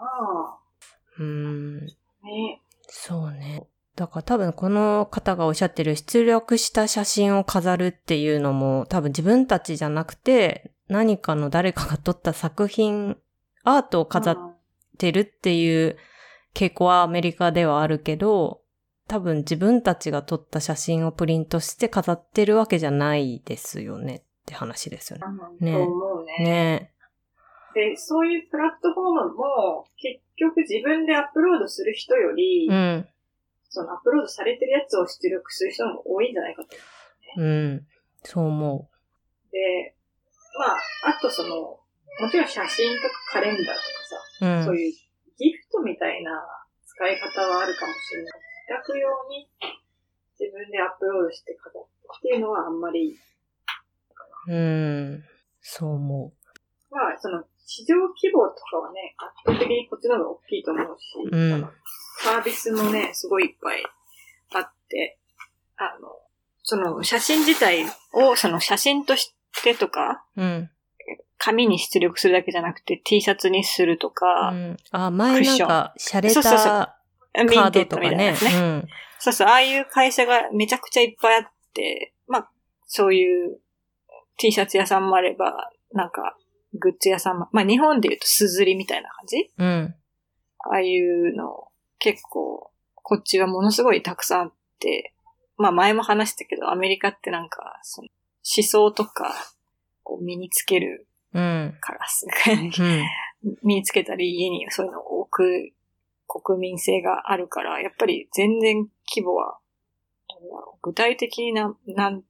なうん。ぁ。ね。そうね。だから多分この方がおっしゃってる出力した写真を飾るっていうのも多分自分たちじゃなくて何かの誰かが撮った作品、アートを飾ってるっていう傾向はアメリカではあるけど、多分自分たちが撮った写真をプリントして飾ってるわけじゃないですよねって話ですよね。うん。ねと思うね。ねで、そういうプラットフォームも、結局自分でアップロードする人より、うん。そのアップロードされてるやつを出力する人も多いんじゃないかと。うん。そう思で、まあ、あとその、もちろん写真とかカレンダーとかう。うさ、そうん。いうトみたいな使い方はあるかもしれない。自宅用に自分でアップロードして飾ってっていうのはあんまり、うん。そう思まあ、その、市場規模とかはね、圧倒的にこっちの方が大きいと思うし、うんサービスもね、すごいいっぱいあって、あの、その写真自体を、その写真としてとか、う。うん。紙に出力するだけじゃなくて T シャツにするとか、うん、あ、前なんか、洒落そうそうそうたミカードドとかねみたいなやつ。ね。うん。そうそう、ああいう会社がめちゃくちゃいっぱいあって、まあ、そういう T シャツ屋さんもあれば、なんか、グッズ屋さんも、まあ日本で言うとすずりみたいな感じ？うん。ああいうの結構、こっちはものすごいたくさんあって、まあ前も話したけど、アメリカってなんか、その思想とかを身につけるうん。からす、うん。身につけたり家にそういうのを置く国民性があるから、やっぱり全然規模は、具体的な、なん、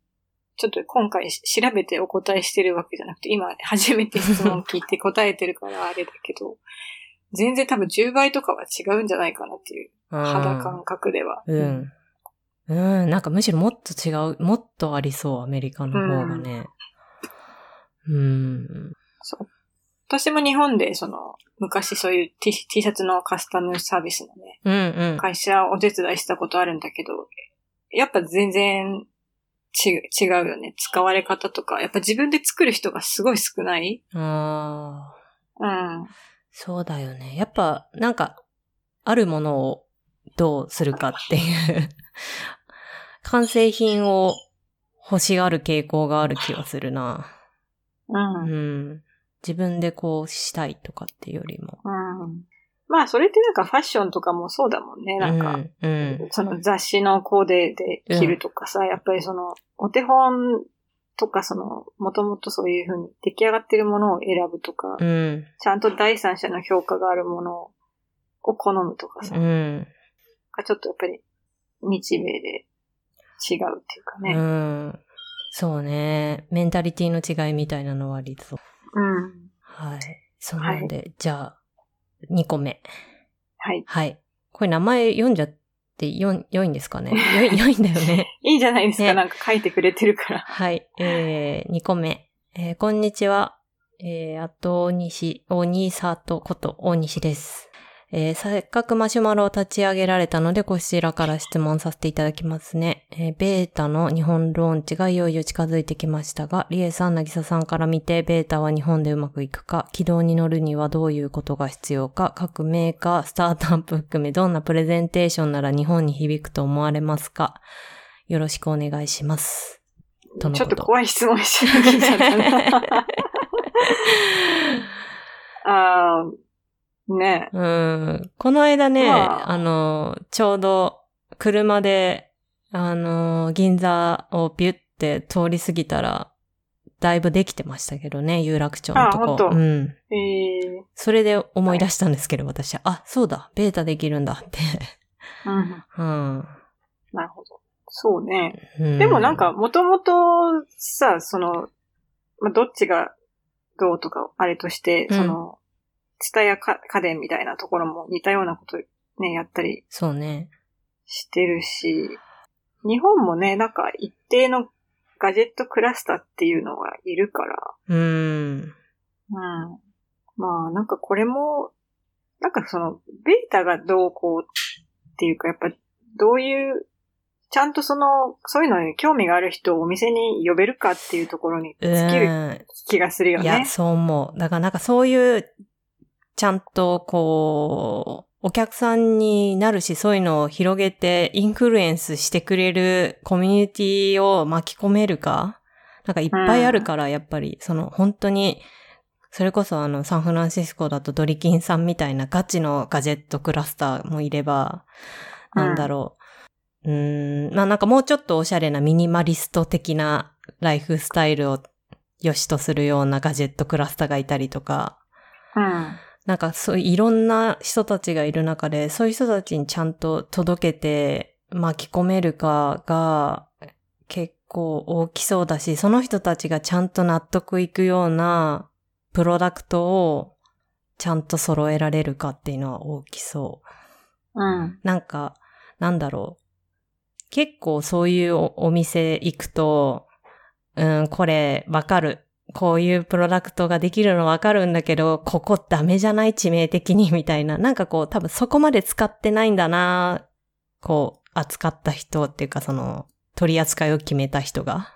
ちょっと今回し調べてお答えしてるわけじゃなくて、今初めて質問聞いて答えてるからあれだけど、全然多分10倍とかは違うんじゃないかなっていう肌感覚では。うん。うん。なんかむしろもっと違う、もっとありそう、アメリカの方がね。うん。そう。私も日本で、その、昔そういう T, T シャツのカスタムサービスのね、うんうん。会社をお手伝いしたことあるんだけど、やっぱ全然ち違うよね。使われ方とか。やっぱ自分で作る人がすごい少ないああ。うん。そうだよね。やっぱ、なんか、あるものをどうするかっていう、[laughs] 完成品を欲しがる傾向がある気がするな。うん。ううん。ん。自分でこうしたいとかっていうよりも。まあ、それってなんかファッションとかもそうだもんね。なんか、うん、うん。その雑誌のコーデで着るとかさ、やっぱりその、お手本とかその、もともとそういうふうに出来上がってるものを選ぶとか、うん。ちゃんと第三者の評価があるものを好むとかさ、うん。ちょっとやっぱり日米で違うっていうかうね。ん。そうね。メンタリティの違いみたいなのはありそう。うん。はい。そうなんで、じゃあ、2個目。はい。はい。これ名前読んじゃってよん良いんですかね？[laughs] 良い、良いんだよね。[laughs] いいじゃないですか、ねなんか書いてくれてるから。はい。えー、2個目。えー、こんにちは。えー、あと、大西、大西里こと大西です。えー、せっかくマシュマロを立ち上げられたので、こちらから質問させていただきますね。えー、ベータの日本ローンチがいよいよ近づいてきましたが、リエさん、なぎささんから見て、ベータは日本でうまくいくか、軌道に乗るにはどういうことが必要か、各メーカー、スタートアップ含め、どんなプレゼンテーションなら日本に響くと思われますかよろしくお願いします。とのちょっと怖い質問しちゃきちゃったな。[laughs] [laughs] あー、ねうん。この間ね、まああの、ちょうど車で、あの、銀座をビュって通り過ぎたら、だいぶできてましたけどね、有楽町のとこ。あ本当うん。えー、それで思い出したんですけど、私は。あ、そうだ、ベータできるんだって。うん。[laughs] うん。なるほど。そうね。うんでもなん、か、もともとさ、その、まあ、どっちがどうとか、あれとして、うんその、ツタヤ家電みたいなところも似たようなことね、やったりそうね。してるし、日本もね、なんか一定のガジェットクラスターっていうのがいるから、うーん。うん。まあ、なんかこれも、なんかその、ベータがどうこうっていうか、やっぱ、どういう、ちゃんとその、そういうのに興味がある人をお店に呼べるかっていうところにう尽きる。気がするよいや、ね。そう思う。だからなんかそういう、ちゃんとこう、お客さんになるし、そういうのを広げてインフルエンスしてくれるコミュニティを巻き込めるか？なんかいっぱいあるから、やっぱり、その本当に、それこそあの、サンフランシスコだとドリキンさんみたいなガチのガジェットクラスターもいれば、なんだろう。うーん、まあなんかもうちょっとおしゃれなミニマリスト的なライフスタイルを良しとするようなガジェットクラスターがいたりとか、うん。なんかそういういろんな人たちがいる中で、そういう人たちにちゃんと届けて巻き込めるかが結構大きそうだし、その人たちがちゃんと納得いくようなプロダクトをちゃんと揃えられるかっていうのは大きそう。うん。なんか、なんだろう。結構そういうおお店行くと、うん、これわかる。こういうプロダクトができるのわかるんだけど、ここダメじゃない致命的にみたいな。なんかこう多分そこまで使ってないんだなこう扱った人っていうかその取り扱いを決めた人が。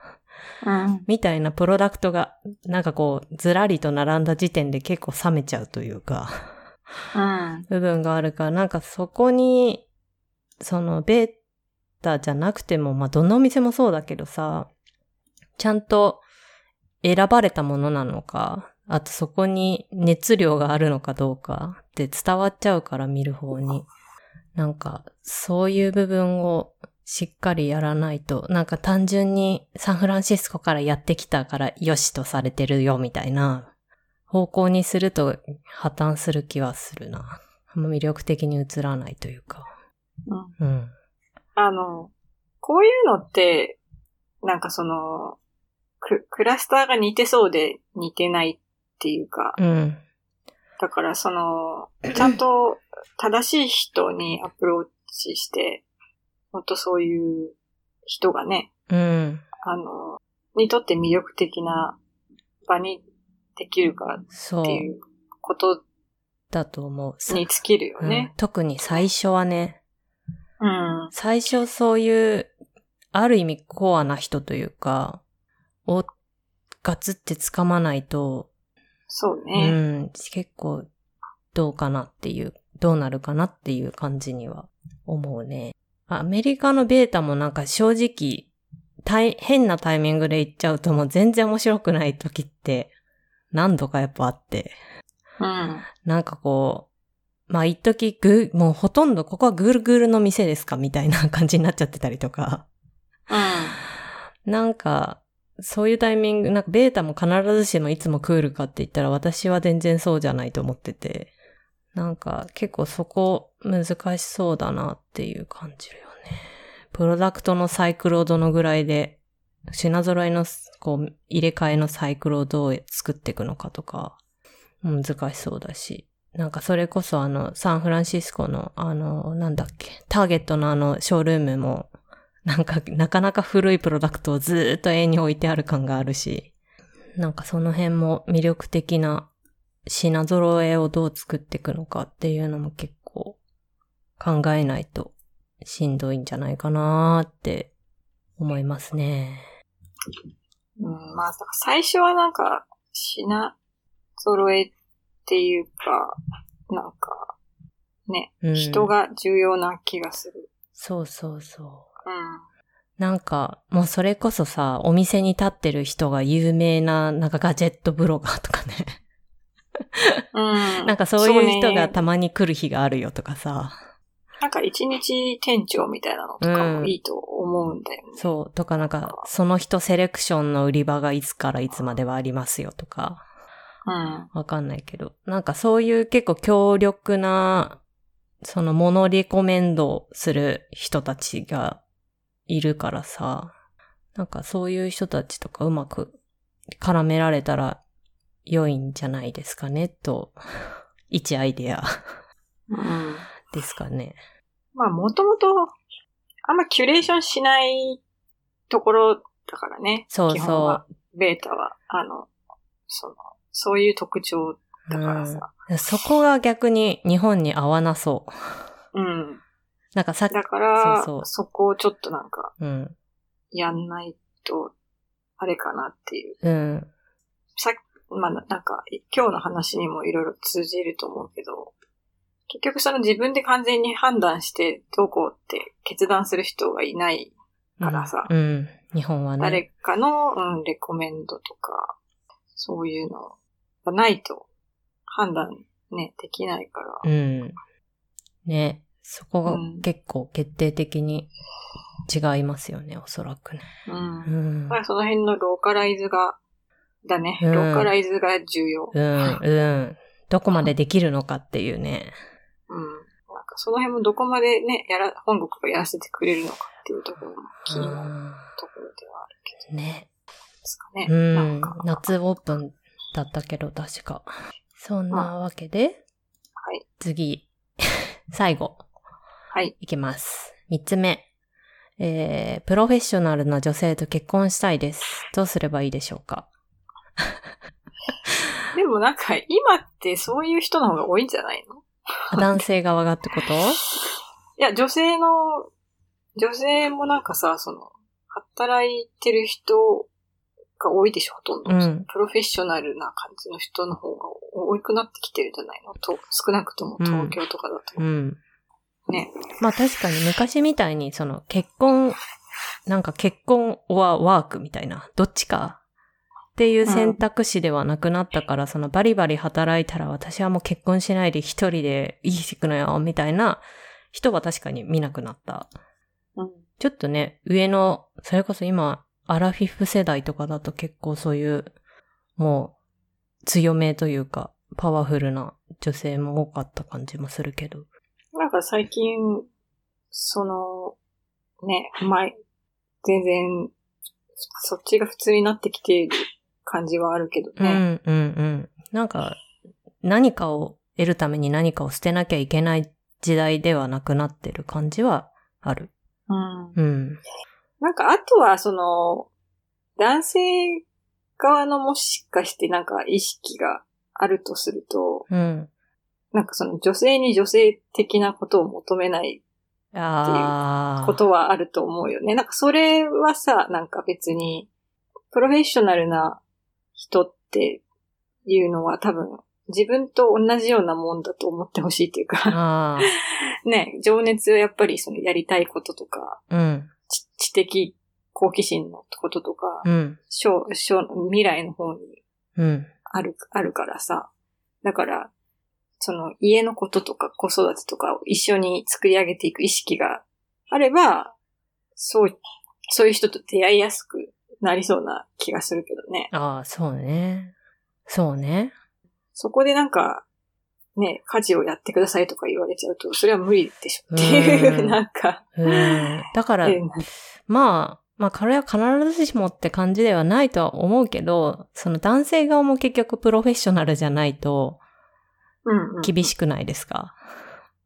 うん。みたいなプロダクトがなんかこうずらりと並んだ時点で結構冷めちゃうというか。うん。部分があるから、なんかそこに、そのベータじゃなくても、まあどのお店もそうだけどさ、ちゃんと選ばれたものなのか、あとそこに熱量があるのかどうかって伝わっちゃうから見る方に。なんかそういう部分をしっかりやらないと、なんか単純にサンフランシスコからやってきたから良しとされてるよみたいな方向にすると破綻する気はするな。あんま魅力的に映らないというか。うんうん。あの、こういうのって、なんかその、ククラスターが似てそうで似てないっていうか、うん。だからその、ちゃんと正しい人にアプローチして、本当そういう人がね、うん。あの、にとって魅力的な場にできるかっていうことだと思う。さに尽きるようんね。特に最初はね、うん。最初そういう、ある意味コアな人というか、をガツって掴まないと、うそうね。ん、結構どうかなっていう、どうなるかなっていう感じには思うね。アメリカのベータもなんか正直、大変なタイミングで行っちゃうともう全然面白くない時って何度かやっぱあって。うん。なんかこう、まあ一時グー、もうほとんどここはグルグルの店ですかみたいな感じになっちゃってたりとか。うん。なんか、そういうタイミング、なんかベータも必ずしもいつもクールかって言ったら私は全然そうじゃないと思ってて。なんか結構そこ難しそうだなっていう感じるよね。プロダクトのサイクルをどのぐらいで、品揃えのこう入れ替えのサイクルをどう作っていくのかとか、難しそうだし。なんかそれこそあの、サンフランシスコのあの、なんだっけ、ターゲットのあの、ショールームも、なんか、なかなか古いプロダクトをずーっと永遠に置いてある感があるし、なんかその辺も魅力的な品揃えをどう作っていくのかっていうのも結構考えないとしんどいんじゃないかなーって思いますね。うん、まあ、最初はなんか、品揃えっていうか、なんか、ね、うん人が重要な気がする。そうそうそう。うん。なんか、もうそれこそさ、お店に立ってる人が有名な、なんかガジェットブロガーとかね。うん。なんかそういう人ねがたまに来る日があるよとかさ。なんか一日店長みたいなのとかもいいと思うんだよね。そう。とかなんか、その人セレクションの売り場がいつからいつまではありますよとか。うん。わかんないけど。なんかそういう結構強力な、そのモノリコメンドする人たちがいるからさ。なんかそういう人たちとかうまく絡められたら良いんじゃないですかね、と、[laughs] 一アイデアうん。ですかね。まあ、もともと、あんまキュレーションしないところだからね。そうそベータは、あの、その、そういう特徴う。だからさ。うん、そこが逆に日本に合わなそう。うん。なんかさだから、そうそそうこをちょっとなんか、うん。やんないと、あれかなっていう。うん。さまあ、ななんか、今日の話にもいろいろ通じると思うけど、結局その自分で完全に判断してどうこうって決断する人がいないからさうん。うん日本はね。誰かの、うん、レコメンドとか、そういうのがないと判断ね、できないから。うん。ね。そこがうん結構決定的に違いますよね、おそらくね。うん。うん。まあその辺のローカライズが、だね。うんローカライズが重要。うん、うん。どこまでできるのかっていうね。うん。なんかその辺もどこまでね、やら、本国がやらせてくれるのかっていうところも気になるところではあるけどうんね。ですかね。うんなんか。夏オープンだったけど、確か。そんなわけで、はい。次、[laughs] 最後、はい。いきます。三つ目。えー、プロフェッショナルな女性と結婚したいです。どうすればいいでしょうか？[laughs] でもなんか今ってそういう人の方が多いんじゃないの？男性側がってこと？いや、女性の、女性もなんかさ、その、働いてる人が多いでしょ、ほとんど。うんプロフェッショナルな感じの人の方が多くなってきてるんじゃないの？と、少なくとも東京とかだと。うん。ね。まあ確かに昔みたいにその結婚、なんか結婚はワークみたいな、どっちかっていう選択肢ではなくなったから、そのバリバリ働いたら私はもう結婚しないで一人で生きていくのよ、みたいな人は確かに見なくなった。うん。ちょっとね、上の、それこそ今、アラフィフ世代とかだと結構そういう、もう強めというか、パワフルな女性も多かった感じもするけど。なんか最近、その、ね、前、全然、そっちが普通になってきている感じはあるけどうね。ん、うん、うん。なんか、何かを得るために何かを捨てなきゃいけない時代ではなくなってる感じはある。うん。うん。なんか、あとは、その、男性側のもしかしてなんか意識があるとすると、うん。なんかその女性に女性的なことを求めないああ。ことはあると思うよね。なんかそれはさ、なんか別に、プロフェッショナルな人っていうのは多分、自分と同じようなもんだと思ってほしいっていうか、あ [laughs] ね、情熱はやっぱりそのやりたいこととか、あ。うん。知知的好奇心のこととか、うん。将将未来の方にうん。ある、あるからさ。だから、その家のこととか子育てとかを一緒に作り上げていく意識があれば、そう、そういう人と出会いやすくなりそうな気がするけどね。ああ、そうね。そうね。そこでなんか、ね、家事をやってくださいとか言われちゃうと、それは無理でしょっていうう、んなんか、うん。だから、えまあ、まあ、これは必ずしもって感じではないとは思うけど、その男性側も結局プロフェッショナルじゃないと厳しくないですか？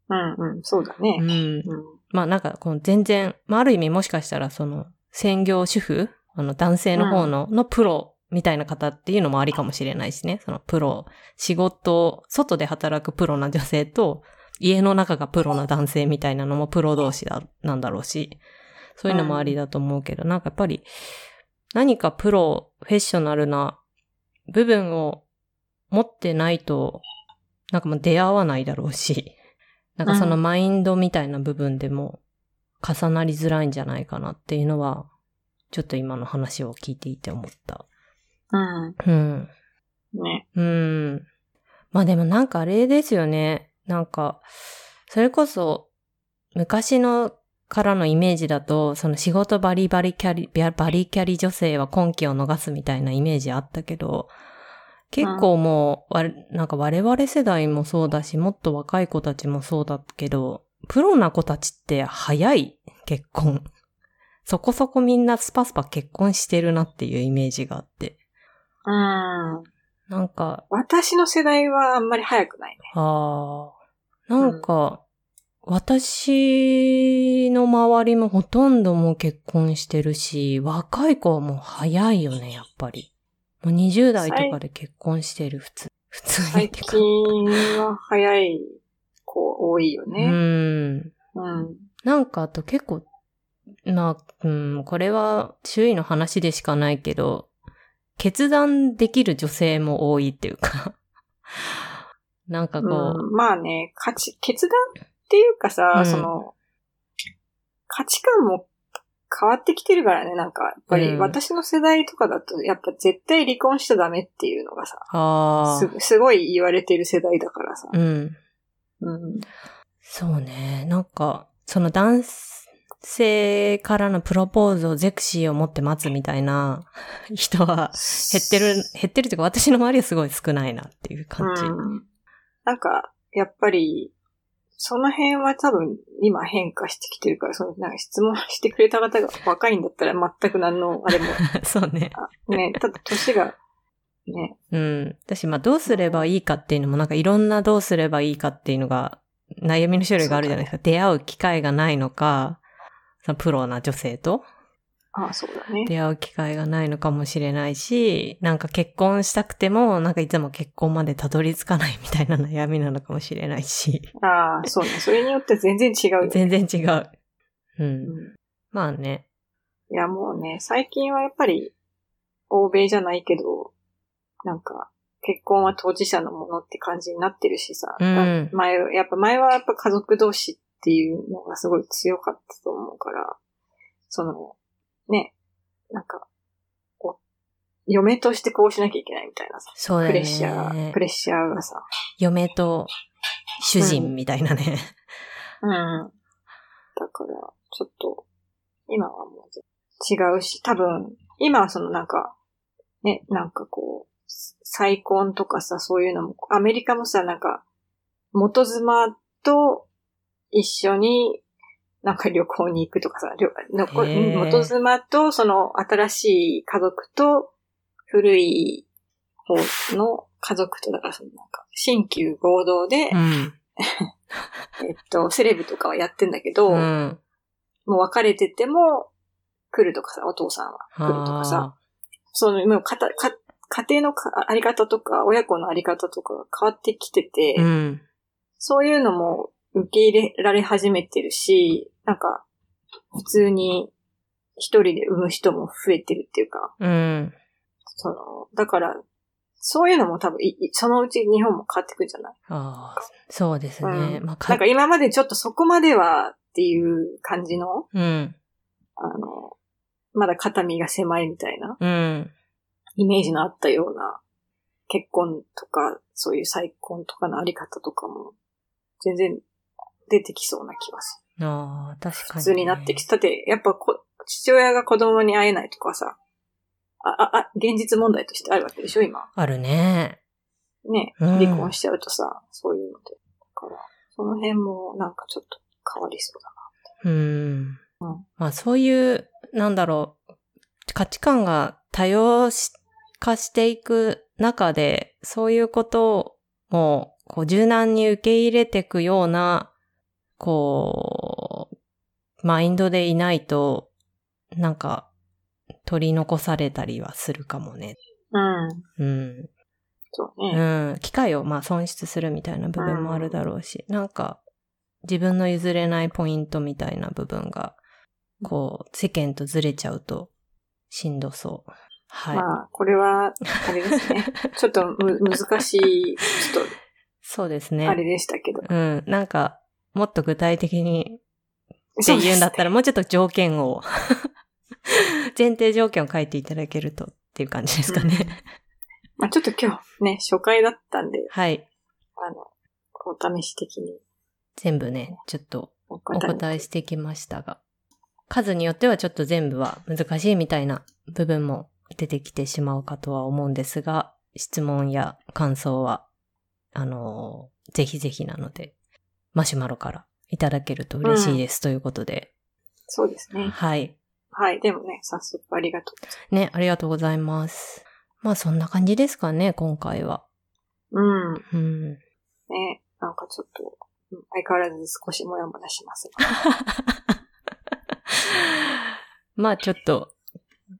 うんうん、そうだねう。ん。うん。まあなんか、この全然、まあある意味もしかしたらその、専業主婦あの男性の方の、のプロみたいな方っていうのもありかもしれないしね。そのプロ、仕事、外で働くプロな女性と、家の中がプロな男性みたいなのもプロ同士だ、なんだろうし、そういうのもありだと思うけど、なんかやっぱり、何かプロ、フェッショナルな部分を持ってないと、なんかもう出会わないだろうし、[laughs] なんかそのマインドみたいな部分でも重なりづらいんじゃないかなっていうのは、ちょっと今の話を聞いていて思った。うん。うん。ね。うん。まあでもなんかあれですよね。なんか、それこそ、昔のからのイメージだと、その仕事バリバリキャリ、バリキャリ女性は今期を逃すみたいなイメージあったけど、結構もう、わなんか我々世代もそうだし、もっと若い子たちもそうだけど、プロな子たちって早い結婚。[laughs] そこそこみんなスパスパ結婚してるなっていうイメージがあって。うん。なんか、私の世代はあんまり早くないね。ああ、なんか、私の周りもほとんどもう結婚してるし、若い子はもう早いよね、やっぱり。もう20代とかで結婚してる、普通。普通に最。近は早い子多いようね。ん。うん。なんかあと結構、まあ、うん、これは周囲の話でしかないけど、決断できる女性も多いっていうか、なんかこう、うんまあね、価値、決断っていうかさ、うんその、価値観も変わってきてるからね、なんか、やっぱりうん私の世代とかだと、やっぱ絶対離婚しちゃダメっていうのがさ、すすごい言われてる世代だからさ。うん。うん。そうね。なんか、その男性からのプロポーズをゼクシーを持って待つみたいな [laughs] 人は減ってる、減ってるというか私の周りはすごい少ないなっていう感じ。うん。なんか、やっぱり、その辺は多分今変化してきてるから、そのなんか質問してくれた方が若いんだったら全く何のあれも、[laughs] そうね。ね、ただ年が、ね、うん。私、まあどうすればいいかっていうのもなんかいろんなどうすればいいかっていうのが悩みの種類があるじゃないですか。出会う機会がないのか、そのプロな女性とああ、そうだね。出会う機会がないのかもしれないし、なんか結婚したくても、なんかいつも結婚までたどり着かないみたいな悩みなのかもしれないし、ああ、そうね。それによって全然違うよね。全然違う。う。うんんまあね。いや、もうね、最近はやっぱり、欧米じゃないけど、なんか、結婚は当事者のものって感じになってるしさ。うん前、やっぱ前はやっぱ家族同士っていうのがすごい強かったと思うから、その、ね、なんか、こう嫁としてこうしなきゃいけないみたいなさ、そうだよプレッシャー、ねプ。レッシャーがさ、嫁と主人みたいなね。うん。だから、ちょっと、今はもう違うし、多分、今はそのなんか、ね、なんかこう、再婚とかさ、そういうのも、アメリカもさ、なんか、元妻と一緒に、なんか旅行に行くとかさ、旅残元妻とその新しい家族と古い方の家族と、だからそのなんか、新旧合同で、うん。[laughs] えっと、セレブとかはやってんだけど、うん。もう別れてても来るとかさ、お父さんは来るとかさ、その、もうかた、か、家庭のかあり方とか、親子のあり方とかが変わってきてて、うん。そういうのも受け入れられ始めてるし、なんか、普通に一人で産む人も増えてるっていうか、うん。その、だから、そういうのも多分い、いそのうち日本も変わってくんじゃない？ああ、そうですね。うんまあ、なんか今までちょっとそこまではっていう感じの、うん。あの、まだ肩身が狭いみたいなうん。イメージのあったような結婚とか、そういう再婚とかのあり方とかも、全然出てきそうな気がすああ、確かる。に、普通になってきて。だって、やっぱこ父親が子供に会えないとかさ、あ、あ、あ、現実問題としてあるわけでしょ、今。あるね。ね、うん離婚しちゃうとさ、そういうので。だから、その辺もなんかちょっと変わりそうだうん。うんまあそういう、なんだろう、価値観が多様化していく中で、そういうことを、こう柔軟に受け入れていくような、こう、マインドでいないと、なんか、取り残されたりはするかもね。な。うん。うん。そうね。うん。機会をまあ損失するみたいな部分もあるだろうし、なんか、自分の譲れないポイントみたいな部分が、こう、世間とずれちゃうと、しんどそう。はい。まあ、これは、あれですね。[laughs] ちょっとむ難しい、ちょっそうですと、あれね。でしたけど。うん。なんか、もっと具体的にって言うんだったら、もうちょっと条件を、[laughs] 前提条件を書いていただけるとっていう感じですかね。まあちょっと今日ね、初回だったんで、はい。あの、お試し的に全部ね、ちょっとおお答え答えしてきましたが、数によってはちょっと全部は難しいみたいな部分も出てきてしまうかとは思うんですが、質問や感想は、あのーぜひぜひなので、マシュマロからいただけると嬉しいです、ということで、そうですね。はい。はい。でもね、早速ありがとう。ね、ありがとうございます。まあそんな感じですかね、今回は。うん。うん。ね、なんかちょっと、うん相変わらず少しもやもやしますが。[laughs] まあちょっと、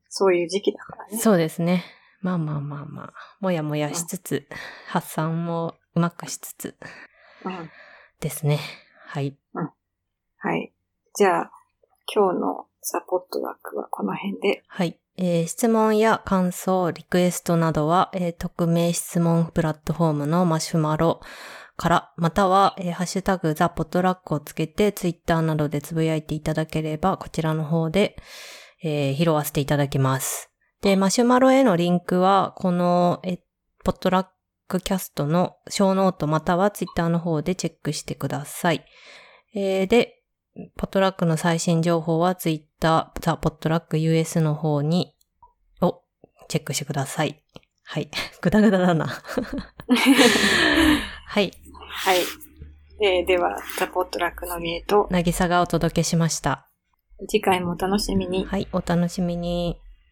そういう時期だからね。そうですね。まあまあまあまあ、もやもやしつつ、発散もうまくしつつうん。ですね。はい。はい。じゃあ、今日のザ・ポットラックはこの辺で。はい。えー質問や感想、リクエストなどは、えー匿名質問プラットフォームのマシュマロから、または、えーハッシュタグ The Potluck をつけて、ツイッターなどでつぶやいていただければ、こちらの方で、えー拾わせていただきます。で、マシュマロへのリンクは、この、えーポットラックキャストのショーノートまたはツイッターの方でチェックしてください。えーで、ポットラックの最新情報はツイッター、 The Potluck US の方に、をチェックしてください。はい。ぐだぐだだな。[laughs] はい。はい。ででは、ザ・ポットラックのリエと、なぎさがお届けしました。次回もお楽しみに。はい。お楽しみに。